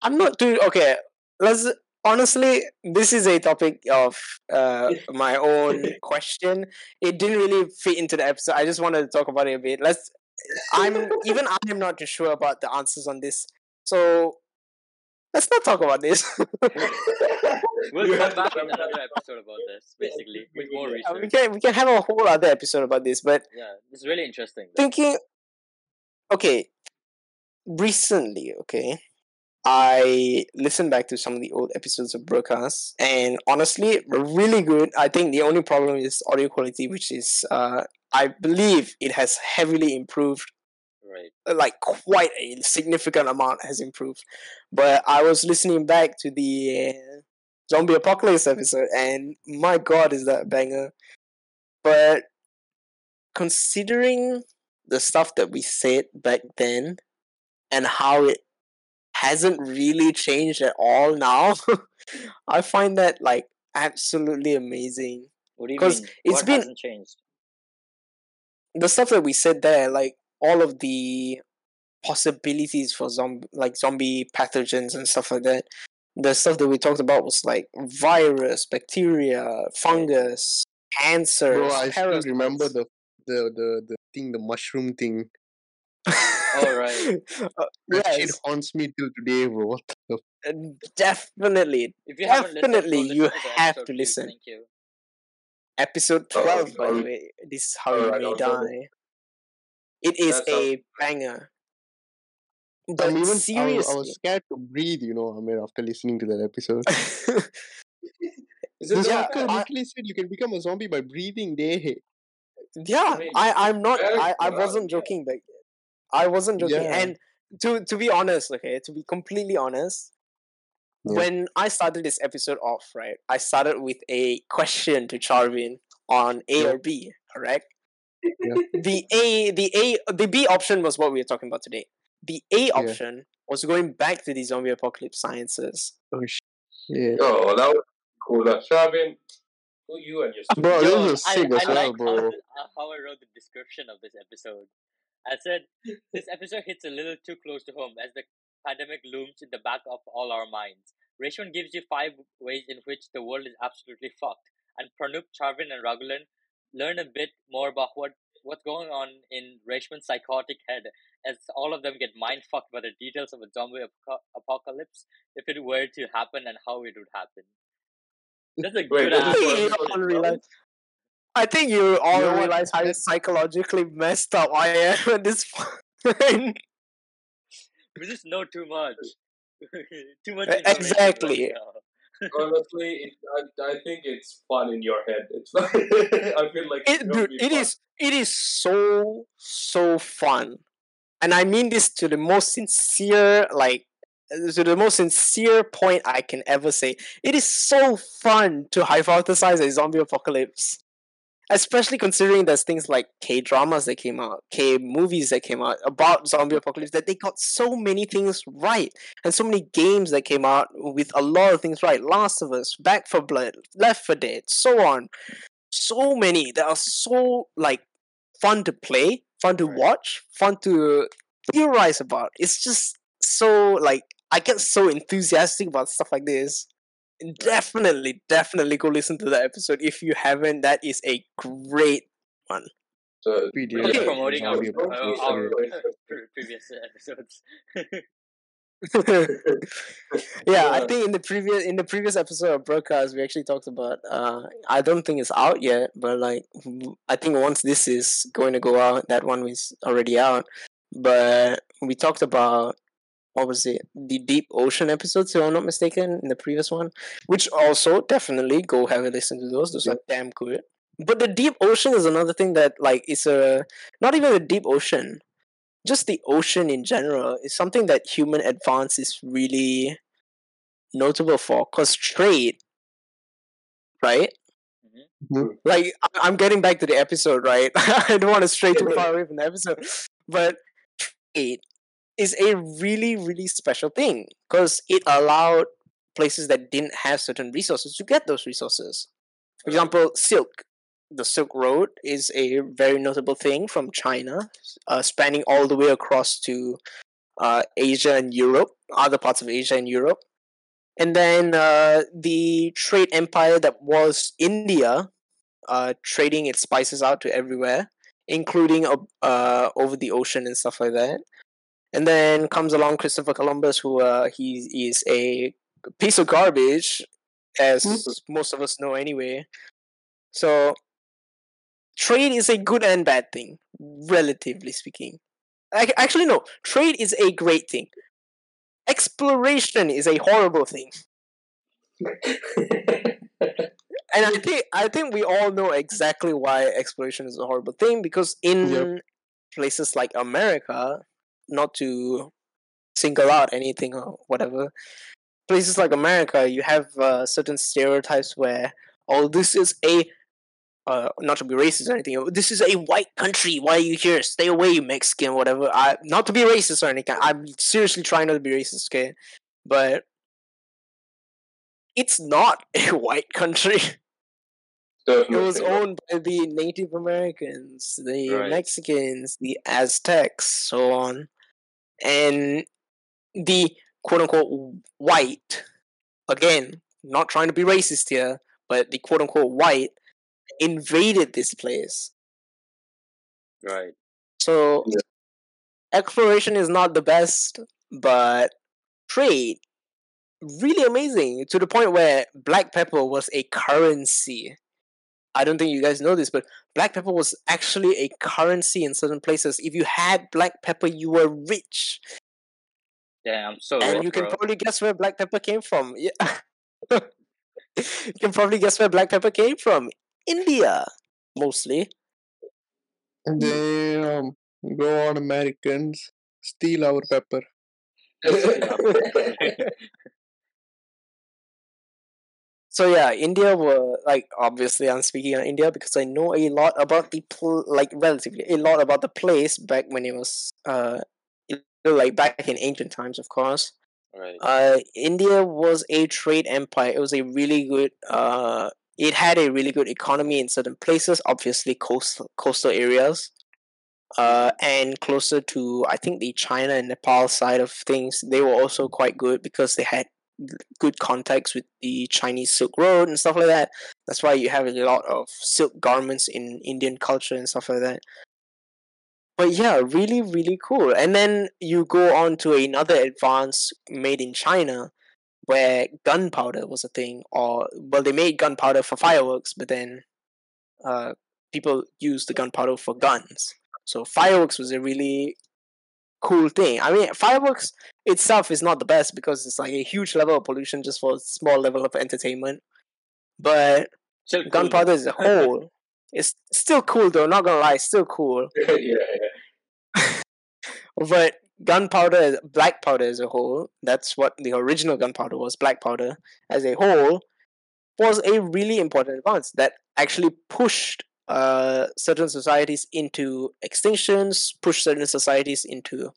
I'm not too okay. Let's honestly, this is a topic of uh, my own question. It didn't really fit into the episode. I just wanted to talk about it a bit. Let's. I'm even I'm not too sure about the answers on this. So let's not talk about this. We'll You come have back in come another episode about this, basically, with more Yeah, Uh, we research. can we can have a whole other episode about this. But Yeah, it's really interesting. though. thinking, okay, recently, okay, I listened back to some of the old episodes of broadcast, and honestly, really good. I think the only problem is audio quality, which is, uh, I believe it has heavily improved Right. like quite a significant amount has improved. But I was listening back to the uh, zombie apocalypse episode, and my god, is that a banger! But considering the stuff that we said back then and how it hasn't really changed at all now, I find that like absolutely amazing. What do you 'Cause mean? it's what been- hasn't changed? the stuff that we said there, like all of the possibilities for zombie, like zombie pathogens and stuff like that. The stuff that we talked about was like virus, bacteria, fungus, cancer. Bro, I still remember the the the the thing, the mushroom thing. Oh, right. Uh, yes, haunts me till today, bro. What the uh, definitely. If you listened, Definitely, you have episode, to listen. Thank you. Episode Oh, 12, by the way. This is how you may die. It is a banger. But I'm even I was, seriously, I was scared to breathe, you know, Amir, after listening to that episode. Is it This Yeah, fucker I- literally said you can become a zombie by breathing day. yeah, I, I'm not I, I wasn't joking back I wasn't joking. Yeah. And to to be honest, okay, to be completely honest, Yeah. when I started this episode off, right, I started with a question to Charvin on A Yeah. or B, correct? Yeah. The A the A the B option was what we were talking about today. The A option was going back to the zombie apocalypse sciences. Oh shit. Oh, that was cool. Shabin, who you and your Bro, Yo, this is I, sick as I well, like bro. How, how I wrote the description of this episode. I said this episode hits a little too close to home as the pandemic looms in the back of all our minds. Reshwan gives you five ways in which the world is absolutely fucked, and Pranav, Charvin, and Ragulan learn a bit more about what what's going on in Reshwan's psychotic head as all of them get mind fucked by the details of a zombie apoca- apocalypse if it were to happen and how it would happen. That's a Wait, good this I think you all realize. You know realize how psychologically messed up I am at this point. We just know too much. too much exactly. Honestly, it, I, I think it's fun in your head. It's not, I feel like it's it, gonna dude, be it fun. is it is so so fun, and I mean this to the most sincere like to the most sincere point I can ever say. It is so fun to hypothesize a zombie apocalypse. Especially considering there's things like K dramas that came out, K movies that came out about zombie apocalypse, that they got so many things right, and so many games that came out with a lot of things right. Last of Us, Back 4 Blood, Left 4 Dead, so on so many that are so like fun to play, fun to watch, fun to theorize about. It's just so like I get so enthusiastic about stuff like this. Definitely, definitely go listen to that episode if you haven't. That is a great one. So, We We're did Okay. promoting our, our, our yeah. previous episodes. yeah, I think in the previous in the previous episode of broadcast we actually talked about. Uh, I don't think it's out yet, but like I think once this is going to go out, that one is already out. But we talked about what was it? The deep ocean episodes, if I'm not mistaken, in the previous one, which also definitely go have a listen to those. Those are damn good. But the deep ocean is another thing that like it's a not even the deep ocean just the ocean in general is something that human advance is really notable for because trade right Mhm. Like I- I'm getting back to the episode, right? I don't want to stray too far away from the episode, but trade is a really, really special thing because it allowed places that didn't have certain resources to get those resources. For example, silk. The Silk Road is a very notable thing from China, uh, spanning all the way across to uh, Asia and Europe, other parts of Asia and Europe. And then uh, the trade empire that was India, uh, trading its spices out to everywhere, including uh, uh, over the ocean and stuff like that. And then comes along Christopher Columbus, who uh, he is a piece of garbage, as most of us know anyway. So, trade is a good and bad thing, relatively speaking. Ac- Actually, no, trade is a great thing. Exploration is a horrible thing. and I think I think we all know exactly why exploration is a horrible thing because in Yep. places like America, not to single out anything or whatever, places like America, you have uh, certain stereotypes where oh, this is a uh, not to be racist or anything. This is a white country. Why are you here? Stay away, you Mexican, whatever. I not to be racist or anything. I'm seriously trying not to be racist, okay? But it's not a white country. It was owned by the Native Americans, the Right. Mexicans, the Aztecs, so on. And the quote unquote white, again, not trying to be racist here, but the quote unquote white invaded this place. Right. So Yeah. exploration is not the best, but trade really amazing to the point where black pepper was a currency. I don't think you guys know this, but black pepper was actually a currency in certain places. If you had black pepper, you were rich, Damn, I'm so and rich, you can bro. probably guess where black pepper came from. Yeah. you can probably guess where black pepper came from. India, mostly. And Damn. Go on, Americans. Steal our pepper. So yeah, India were like obviously I'm speaking on India because I know a lot about the pl- like relatively a lot about the place back when it was uh like back in ancient times, of course. right. Uh, India was a trade empire. It was a really good. Uh, it had a really good economy in certain places, obviously coastal coastal areas. Uh, and closer to I think the China and Nepal side of things, they were also quite good because they had good contacts with the Chinese Silk Road and stuff like that. That's why you have a lot of silk garments in Indian culture and stuff like that. But yeah, really, really cool. And then you go on to another advance made in China where gunpowder was a thing, or well, they made gunpowder for fireworks, but then uh, people used the gunpowder for guns. So fireworks was a really cool thing. I mean, fireworks itself is not the best because it's like a huge level of pollution just for a small level of entertainment. But cool, gunpowder as a whole is still cool though. Not gonna lie, still cool. yeah, yeah. But gunpowder, black powder as a whole, that's what the original gunpowder was. Black powder as a whole was a really important advance that actually pushed uh, certain societies into extinctions, push certain societies into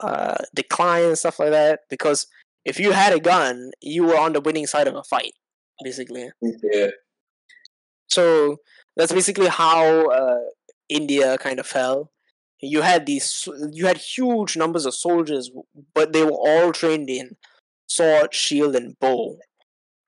uh, decline and stuff like that. Because if you had a gun, you were on the winning side of a fight, basically. Yeah. So that's basically how uh, India kind of fell. You had these, you had huge numbers of soldiers, but they were all trained in sword, shield, and bow.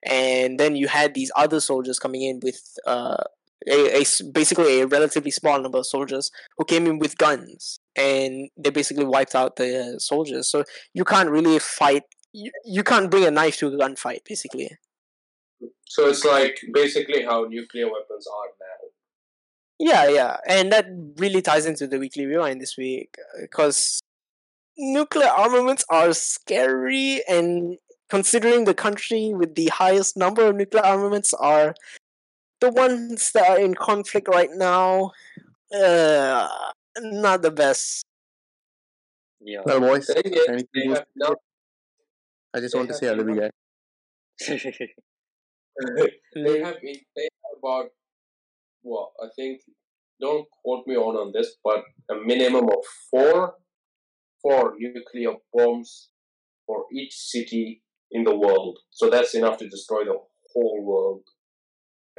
And then you had these other soldiers coming in with uh, a, a basically a relatively small number of soldiers who came in with guns, and they basically wiped out the soldiers. So you can't really fight. You, you can't bring a knife to a gunfight, basically. So it's like basically how nuclear weapons are now. Yeah, yeah, and that really ties into the weekly rewind this week because nuclear armaments are scary, and considering the country with the highest number of nuclear armaments are the ones that are in conflict right now, uh, not the best. Yeah. Well, boys, They, they, anything they goes- have now I just they want to say I love you guys. they have in- they have about well, I think don't quote me on on this, but a minimum of four four nuclear bombs for each city in the world. So that's enough to destroy the whole world.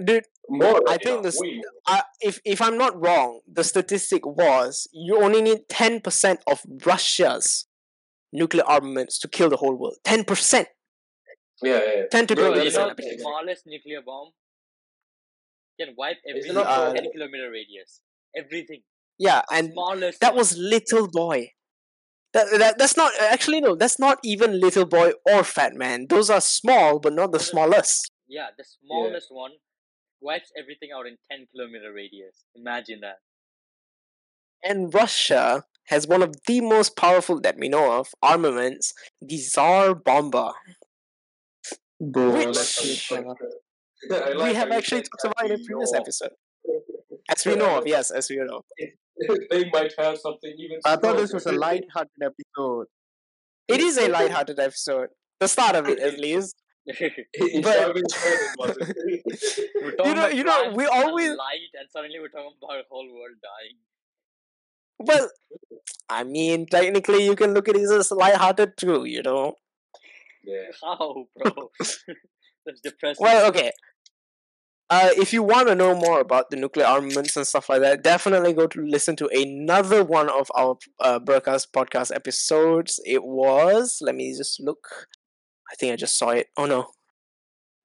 Dude, More. I think enough, this- uh, if if I'm not wrong, the statistic was you only need ten percent of Russia's nuclear armaments to kill the whole world. Ten percent, Yeah, yeah, yeah. ten to Bro, Bro, twenty you that's know percent. the smallest nuclear bomb can wipe everything not in for- 10 kilometer radius. Everything. Yeah, and Smallest. that was little boy. That, that that's not actually no. That's not even little boy or fat man. Those are small, but not the smallest. Yeah, the smallest one wipes everything out in 10 kilometer radius. Imagine that. And Russia has one of the most powerful that we know of armaments, the Tsar Bomba. Bro, Which- that's we like have actually talked about it in a previous episode. As we know of, yes, as we know. they might have something even. I thought this was a light-hearted episode. It is a light-hearted episode. The start of it, at least. But- Sharvin's head, it wasn't. we're know- you know, we always- light, and suddenly we're talking about the whole world dying. Well, I mean, technically, you can look at it as light-hearted too. You know. yeah. How, bro? That's depressing. Well, okay. Uh, if you want to know more about the nuclear armaments and stuff like that, definitely go to listen to another one of our uh, broadcast podcast episodes. It was. Let me just look. I think I just saw it. Oh no.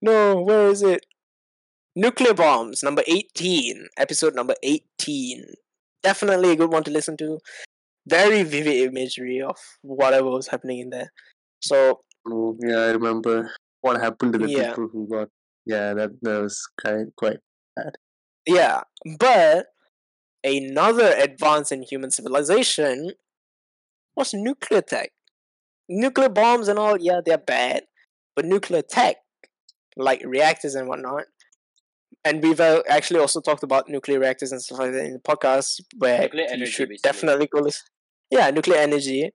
No, where is it? Nuclear bombs, number 18. Episode number 18. Definitely a good one to listen to. Very vivid imagery of whatever was happening in there. So, Oh, yeah, I remember what happened to the Yeah. people who got. Yeah, that, that was quite bad. Yeah, but another advance in human civilization was nuclear tech. Nuclear bombs and all, yeah, they're bad, but nuclear tech, like reactors and whatnot, and we've uh, actually also talked about nuclear reactors and stuff like that in the podcast, where Nuclear you energy, should basically. definitely go listen. Yeah, nuclear energy.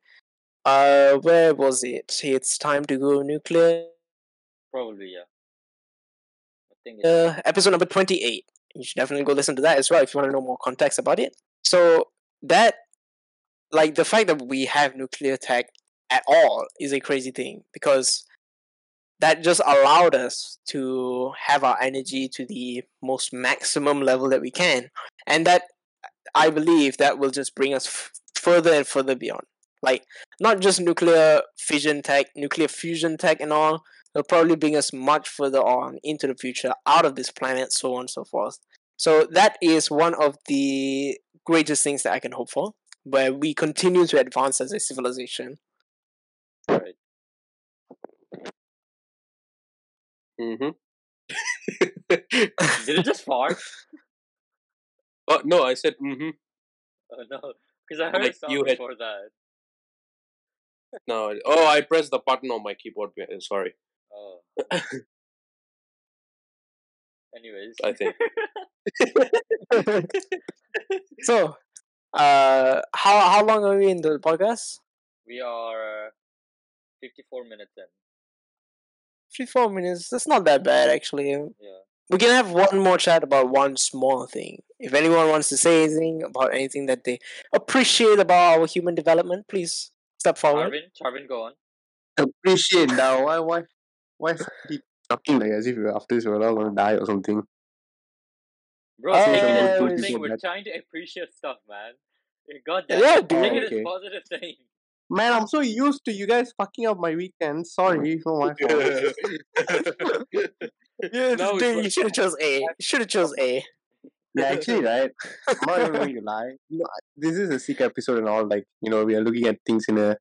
Uh, where was it? It's time to go nuclear. Probably, yeah. I think uh, episode number 28 you should definitely go listen to that as well if you want to know more context about it so that like the fact that we have nuclear tech at all is a crazy thing because that just allowed us to have our energy to the most maximum level that we can. And that i believe that will just bring us f- further and further beyond. Like not just nuclear fission tech nuclear fusion tech and all it'll probably bring us much further on into the future out of this planet so on and so forth. So that is one of the greatest things that i can hope for where we continue to advance as a civilization right. Mm-hmm. Did it just fart? oh no, I said mm-hmm. Oh no, because I heard Like a sound you had- before that. No, oh, I pressed the button on my keyboard. uh, Sorry, Oh. Anyways, I think. so uh how how long are we in the podcast we are 54 minutes in. 54 minutes that's not that bad actually Yeah. we can have one more chat about one small thing if anyone wants to say anything about anything that they appreciate about our human development please step forward Charvin, Charvin, go on. Appreciate now. Why why why keep talking like as if we're after this we're all gonna die or something? Bro, Uh, take it as good thing. We're that- trying to appreciate stuff, man. God damn Yeah, it. dude. Take it as Okay. positive thing. Man, I'm so used to you guys fucking up my weekend. Sorry, it's not my fault. yeah, Now dude, you should have chose a you should have chose a Yeah, actually, right? I'm not even going to lie. You know, this is a sick episode and all. Like, you know, we are looking at things in a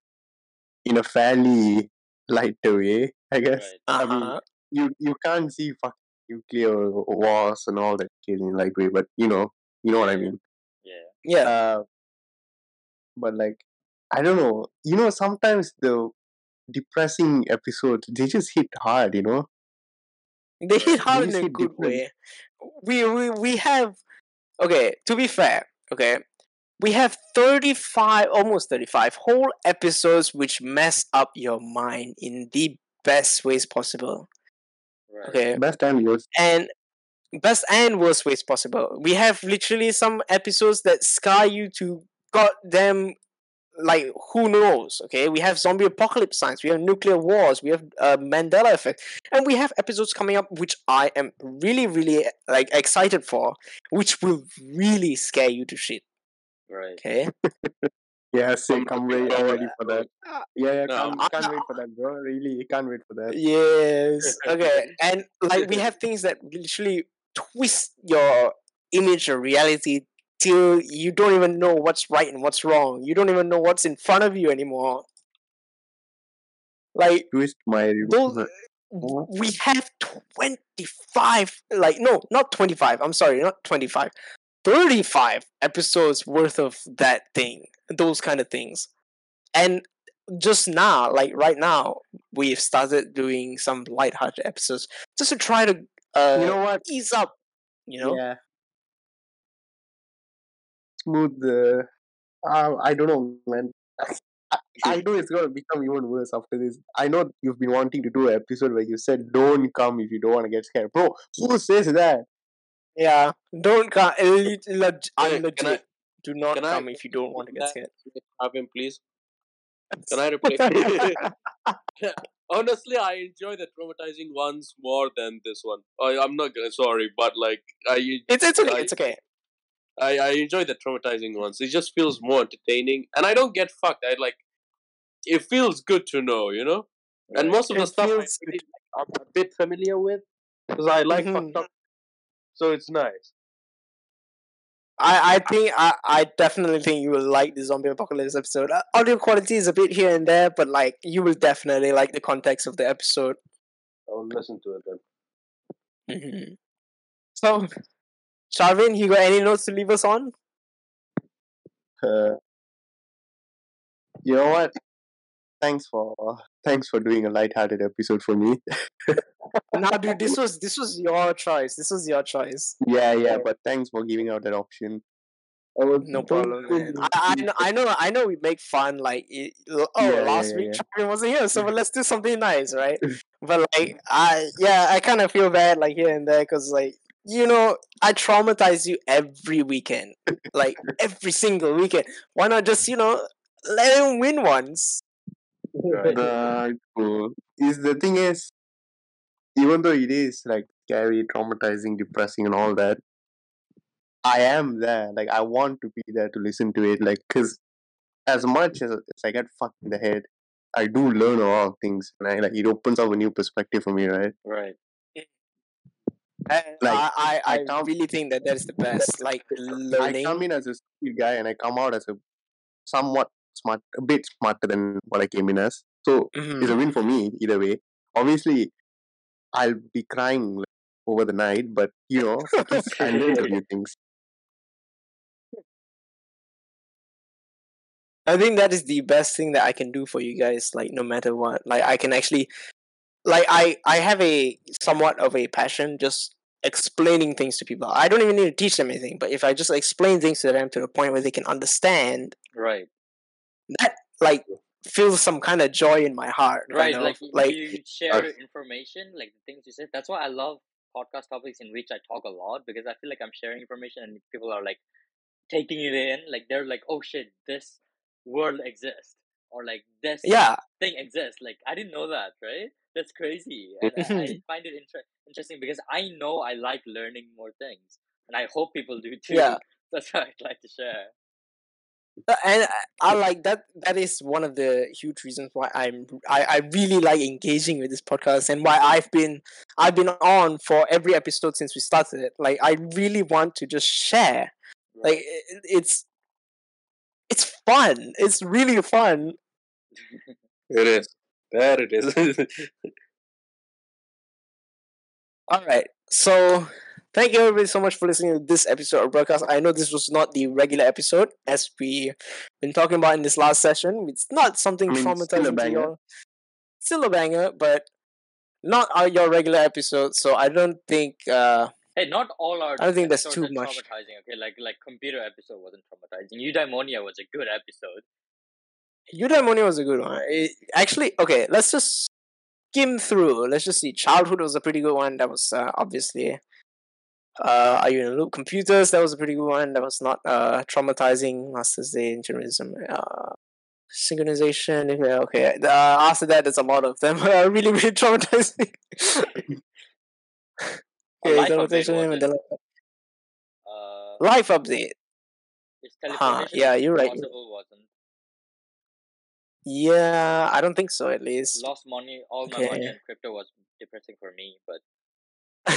in a fairly light way. I guess Right. I mean, uh-huh. you you can't see fucking nuclear wars and all that shit in light way, but you know, you know what I mean. Yeah. yeah Uh, but like, I don't know. You know, sometimes the depressing episodes they just hit hard. You know. they hit hard in a good different. way we, we we have okay to be fair okay we have 35 almost 35 whole episodes which mess up your mind in the best ways possible Right. okay Best time yours. and best and worst ways possible. We have literally some episodes that scar you to goddamn like who knows okay we have zombie apocalypse signs we have nuclear wars we have uh, mandela effect and we have episodes coming up which i am really really like excited for which will really scare you to shit Right. okay Yeah, same. Come ready, I'm ready for that. Uh, Yeah, yeah, No. can't, can't wait for that, bro. Really, you can't wait for that. yes okay and like we have things that literally twist your image of reality till you don't even know what's right and what's wrong you don't even know what's in front of you anymore like Twist my. those we have 25 like no not 25 i'm sorry not 25 35 episodes worth of that thing those kind of things and just now like right now we've started doing some light-hearted episodes just to try to uh you know what? ease up you know Yeah. Smooth. Uh, uh, I don't know, man. I, I know it's gonna become even worse after this. I know you've been wanting to do an episode where you said don't come if you don't want to get scared, bro. Who says that? yeah don't come leg- leg- I'm Wait, can I- do not can I- come if you don't want to get scared Have him, please. Can I replace? Honestly, I enjoy the traumatizing ones more than this one. I, I'm not gonna. Sorry, but like I, it's, it's okay I- it's okay I, I enjoy the traumatizing ones. It just feels more entertaining, and I don't get fucked. I like. It feels good to know, you know. And most of the It stuff I feels really, I'm a bit familiar with because I like Mhm. fucked up. So it's nice. I, I think I, I definitely think you will like the zombie apocalypse episode. Uh, audio quality is a bit here and there, but like you will definitely like the context of the episode. I'll listen to it then. Mm-hmm. So, Sharvin, you got any notes to leave us on? Uh, you know what? Thanks for thanks for doing a light-hearted episode for me. nah, dude, this was this was your choice. This was your choice. Yeah, yeah, but thanks for giving out that option. I No problem. I, I know, I know, We make fun like, it, oh, Yeah, last yeah, week yeah. Sharvin wasn't here, so let's do something nice, right? but like, I yeah, I kind of feel bad like here and there because like you know I traumatize you every weekend, like every single weekend. Why not just you know let him win once? Right. Nah, it's cool. Is the thing is, even though it is like scary, traumatizing, depressing, and all that, I am there. Like I want to be there to listen to it. Like, cause as much as, as I get fucked in the head, I do learn a lot of things, and I like it opens up a new perspective for me, right? Right. And Like, I, I, I I can't- really think that that is the best. Like learning. I learning. come in as a stupid guy, and I come out as a somewhat smart, a bit smarter than what I came in as. So Mhm. it's a win for me either way. Obviously, I'll be crying like, over the night, but you know, at least I learned a few things. I think that is the best thing that I can do for you guys. Like no matter what, like I can actually, like I I have a somewhat of a passion just explaining things to people. I don't even need to teach them anything, but if I just explain things to them to the point where they can understand, Right. that like feels some kind of joy in my heart. Right. kind Like, like you share information, like the things you said. That's why I love podcast topics in which I talk a lot because I feel like I'm sharing information and people are like taking it in. Like they're like, oh shit, this world exists. Or like this yeah, thing exists. Like I didn't know that, right? That's crazy, and I, I find it inter- interesting because I know I like learning more things, and I hope people do too. Yeah. That's why I'd like to share. Uh, and I, I like that that is one of the huge reasons why i'm I, I really like engaging with this podcast and why i've been i've been on for every episode since we started it like i really want to just share like it, it's it's fun it's really fun It is. There it is. all right so thank you everybody so much for listening to this episode of broadcast i know this was not the regular episode as we been talking about in this last session it's not something I mean, traumatizing still a to banger. your still a banger but not our, your regular episode so i don't think uh Hey, not all our I don't think that's too much. traumatizing. Okay, like like computer episode wasn't traumatizing. Eudaimonia was a good episode. Eudaimonia was a good one It- actually okay let's just skim through let's just see childhood was a pretty good one that was uh, obviously Uh, are you in a loop? Computers. That was a pretty good one. That was not uh traumatizing. Masters Day in journalism. Uh, synchronization. Yeah, okay. Uh, after that, there's a lot of them. Uh, really, really traumatizing. Okay, life update, and it? Uh, life update. Huh, yeah, you're right. Wasn't Yeah, I don't think so. At least. lost money. All my money in crypto was depressing for me, but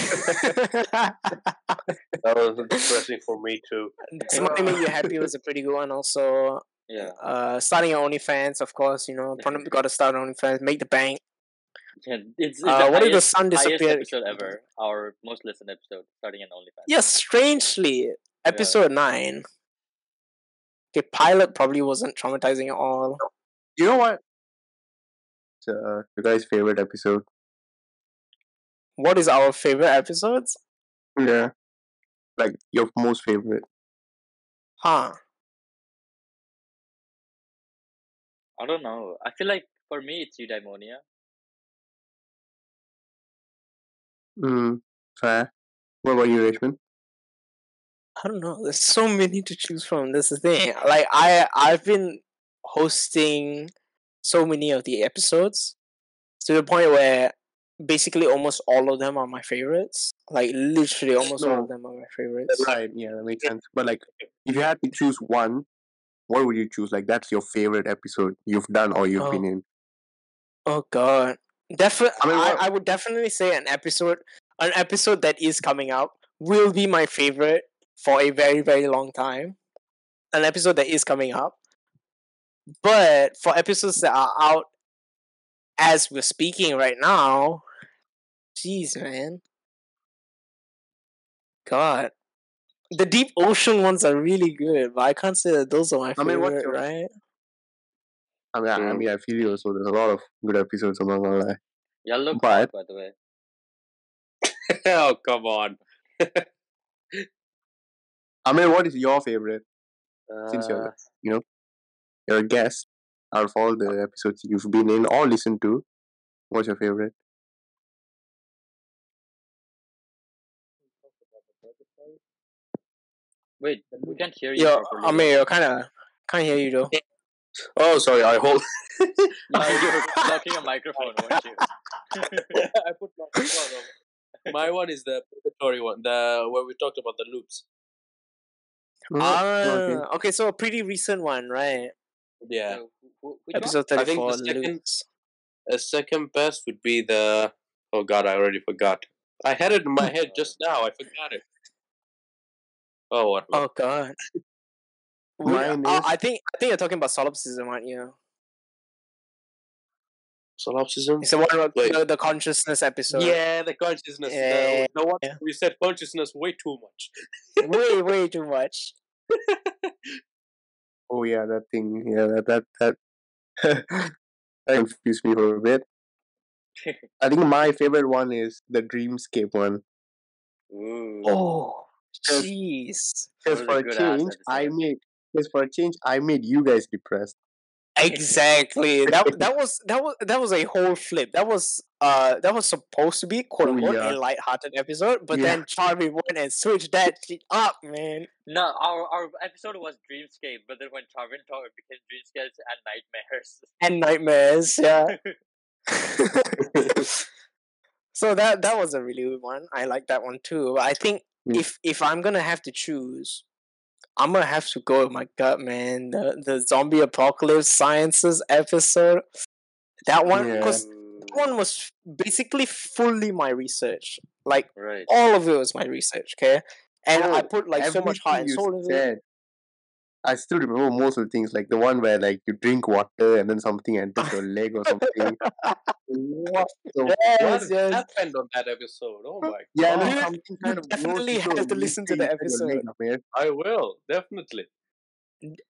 That was depressing for me too. Something make you happy was a pretty good one. Also, yeah, uh, starting your OnlyFans, of course. You know, Pranav got to start OnlyFans, make the bank. yeah it's, it's Uh, the what if the sun disappeared? episode ever. Our most listened episode, starting an OnlyFans. Yes, strangely, episode nine. Okay, pilot probably wasn't traumatizing at all. You know what? It's, uh, your guys' favorite episode. What is our favorite episodes? Yeah. Like your most favorite. Huh? I don't know. I feel like for me, it's eudaimonia. Hmm. Fair. What about you, Richmond? I don't know. There's so many to choose from. That's the thing. Like I, I've been hosting so many of the episodes to the point where basically almost all of them are my favorites. Like literally, almost all of them are my favorites. Right. Yeah, that makes sense. But like, if you had to choose one, what would you choose? Like, that's your favorite episode you've done or you've oh. been Oh. in. Oh god. Definitely I I, mean, what- I would definitely say an episode an episode that is coming out will be my favorite for a very, very long time. An episode that is coming up. But for episodes that are out as we're speaking right now, jeez man. God. The deep ocean ones are really good, but I can't say that those are my I favorite, mean, what's your- right? I mean, I, I Mm. mean, I feel you. So there's a lot of good episodes. I'm not gonna lie. Yellow But- by the way. oh come on. I mean, what is your favorite? Since you're, Uh, you know, you're a guest out of all the episodes you've been in or listened to, what's your favorite? Wait, we can't hear you Yo, properly. I mean, you kind of can't hear you though. oh, sorry. I hold. no, you're blocking a microphone, weren't you? I put my. My one is the purgatory one, the where we talked about the loops. Ah, okay. okay. so a pretty recent one, right? Yeah. So, who- who- which one? I think the 34, second- Loops. A second best would be the. Oh God, I already forgot. I had it in my head just now. I forgot it. Oh what? Oh, God. Mine uh, is- I think I think you're talking about solipsism, aren't you? Solipsism. It's the one about Wait. the, the consciousness episode. Yeah, the consciousness. Yeah, the, the one yeah. we said consciousness way too much. way, way too much. Oh yeah, that thing. Yeah, that that that, that confused me for a bit. I think my favorite one is the Dreamscape one. Ooh. Oh, Just- jeez. Because was for a change, I made. Because for a change, I made you guys depressed. Exactly. That that was that was that was a whole flip. That was uh that was supposed to be quote Oh, unquote yeah. a light-hearted episode, but Yeah. then Charlie went and switched that shit up, man. No, our our episode was Dreamscape, but then when Charvin talked, it became Dreamscapes and Nightmares. And nightmares, yeah. so that that was a really good one. I like that one too. I think Mm. if if I'm gonna have to choose, I'm gonna have to go with my gut, man. The the zombie apocalypse sciences episode. That one, Yeah. because that one was basically fully my research. Like right. all of it was my research. Okay, and I Oh, put like so much heart and soul into it. Said, I still remember most of the things, like the one where like you drink water and then something enters your leg or something. what the What Yes, yes. happened on that episode? Oh my Yeah, god! then You- something kind of definitely have to listen to the inside your leg, episode. I will definitely.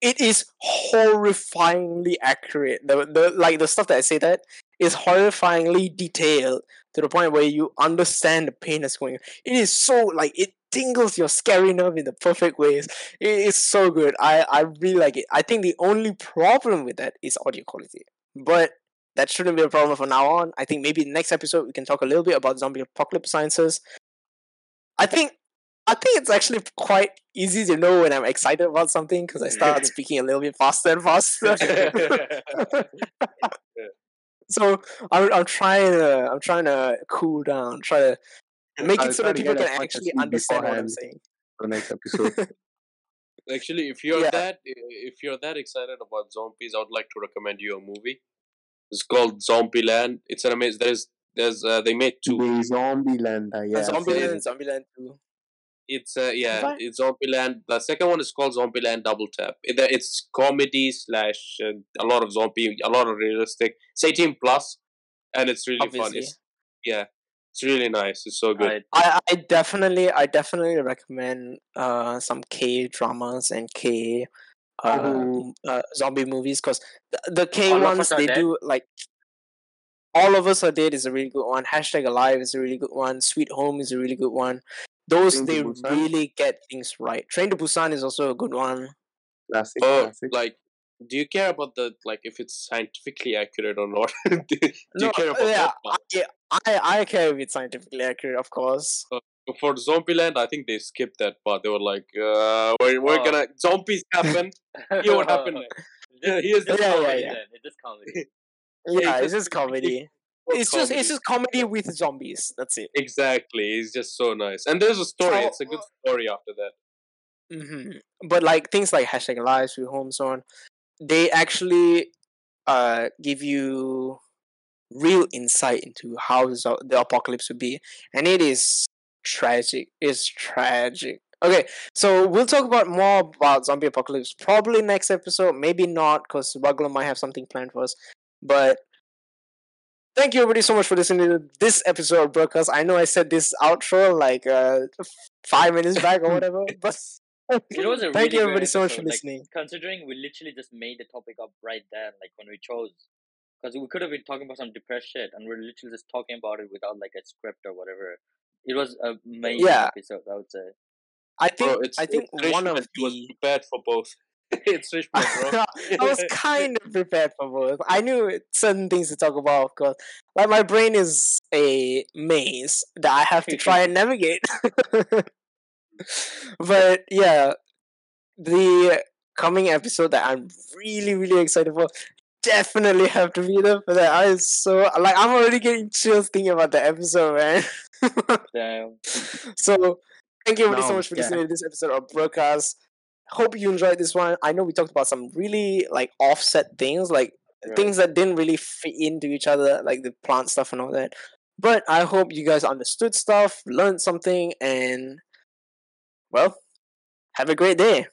it is horrifyingly accurate. The the like the stuff that I say that is horrifyingly detailed to the point where you understand the pain that's going on. It is so like it tingles your scary nerve in the perfect ways. It is so good. I I really like it. I think the only problem with that is audio quality, but that shouldn't be a problem from now on. I think maybe next episode we can talk a little bit about zombie apocalypse sciences. I think I think it's actually quite easy to know when I'm excited about something because I start speaking a little bit faster and faster. so I'm, I'm trying to I'm trying to cool down, try to make I'll it so that people can as much as actually understand what I'm saying. for the next episode. Actually, if you're Yeah. that if you're that excited about zombies, I would like to recommend you a movie. It's called Zombieland. It's an amazing. There's there's uh, they made two. the Zombieland, uh, yeah. Yeah, I've seen Zombieland, it. Zombieland 2. It's uh, yeah, Right. it's Zombieland. The second one is called Zombieland Double Tap. It, uh, it's comedy slash uh, a lot of zombie, a lot of realistic. It's 18 plus, and it's really fun. It's, yeah, it's really nice. It's so good. I, I, definitely I definitely recommend uh some K dramas and K uh, Mhm. uh zombie movies because the, the K All ones they Dead? do like all of us are dead is a really good one. Hashtag alive is a really good one. Sweet home is a really good one. Those Train they really get things right. Train to Busan is also a good one. Classic, Oh, classic. like, do you care about the like if it's scientifically accurate or not? do, do you No, care about yeah, that? part? I, I I care if it's scientifically accurate, of course. For Zombieland, I think they skipped that part. They were like, uh, "We're, we're Oh. gonna zombies happen. Hear what happened next." Yeah, here's the Yeah, yeah, comedy yeah. then. It's just comedy. Yeah, it's just comedy. It's just it's comedy? just comedy with zombies. That's it. exactly. It's just so nice, and there's a story. It's a good story after that. hmm But like things like hashtag lives sweet home, so on, they actually uh give you real insight into how the apocalypse would be, and it is tragic. It's tragic. Okay, so we'll talk about more about zombie apocalypse probably next episode. Maybe not, because Bugler might have something planned for us. But thank you everybody so much for listening to this episode of broadcast. I know I said this outro like uh five minutes back or whatever, but It was a thank really you everybody so much for episode, like, listening. Considering we literally just made the topic up right then, like when we chose. Because we could have been talking about some depressed shit, and we're literally just talking about it without like a script or whatever. It was a amazing Yeah. episode, I would say. I think Bro, it's I think it's one of Richmond. He was prepared for both. it's Richmond, bro. I was kind of prepared for both. I knew certain things to talk about, of course. Like my brain is a maze that I have to try and navigate. But yeah, the coming episode that I'm really, really excited for definitely have to be there for that. I am so like I'm already getting chills thinking about the episode, man. Damn. so thank you everybody so much for yeah. listening to this episode of broadcast hope you enjoyed this one i know we talked about some really like offset things like Right. things that didn't really fit into each other like the plant stuff and all that but i hope you guys understood stuff learned something and well have a great day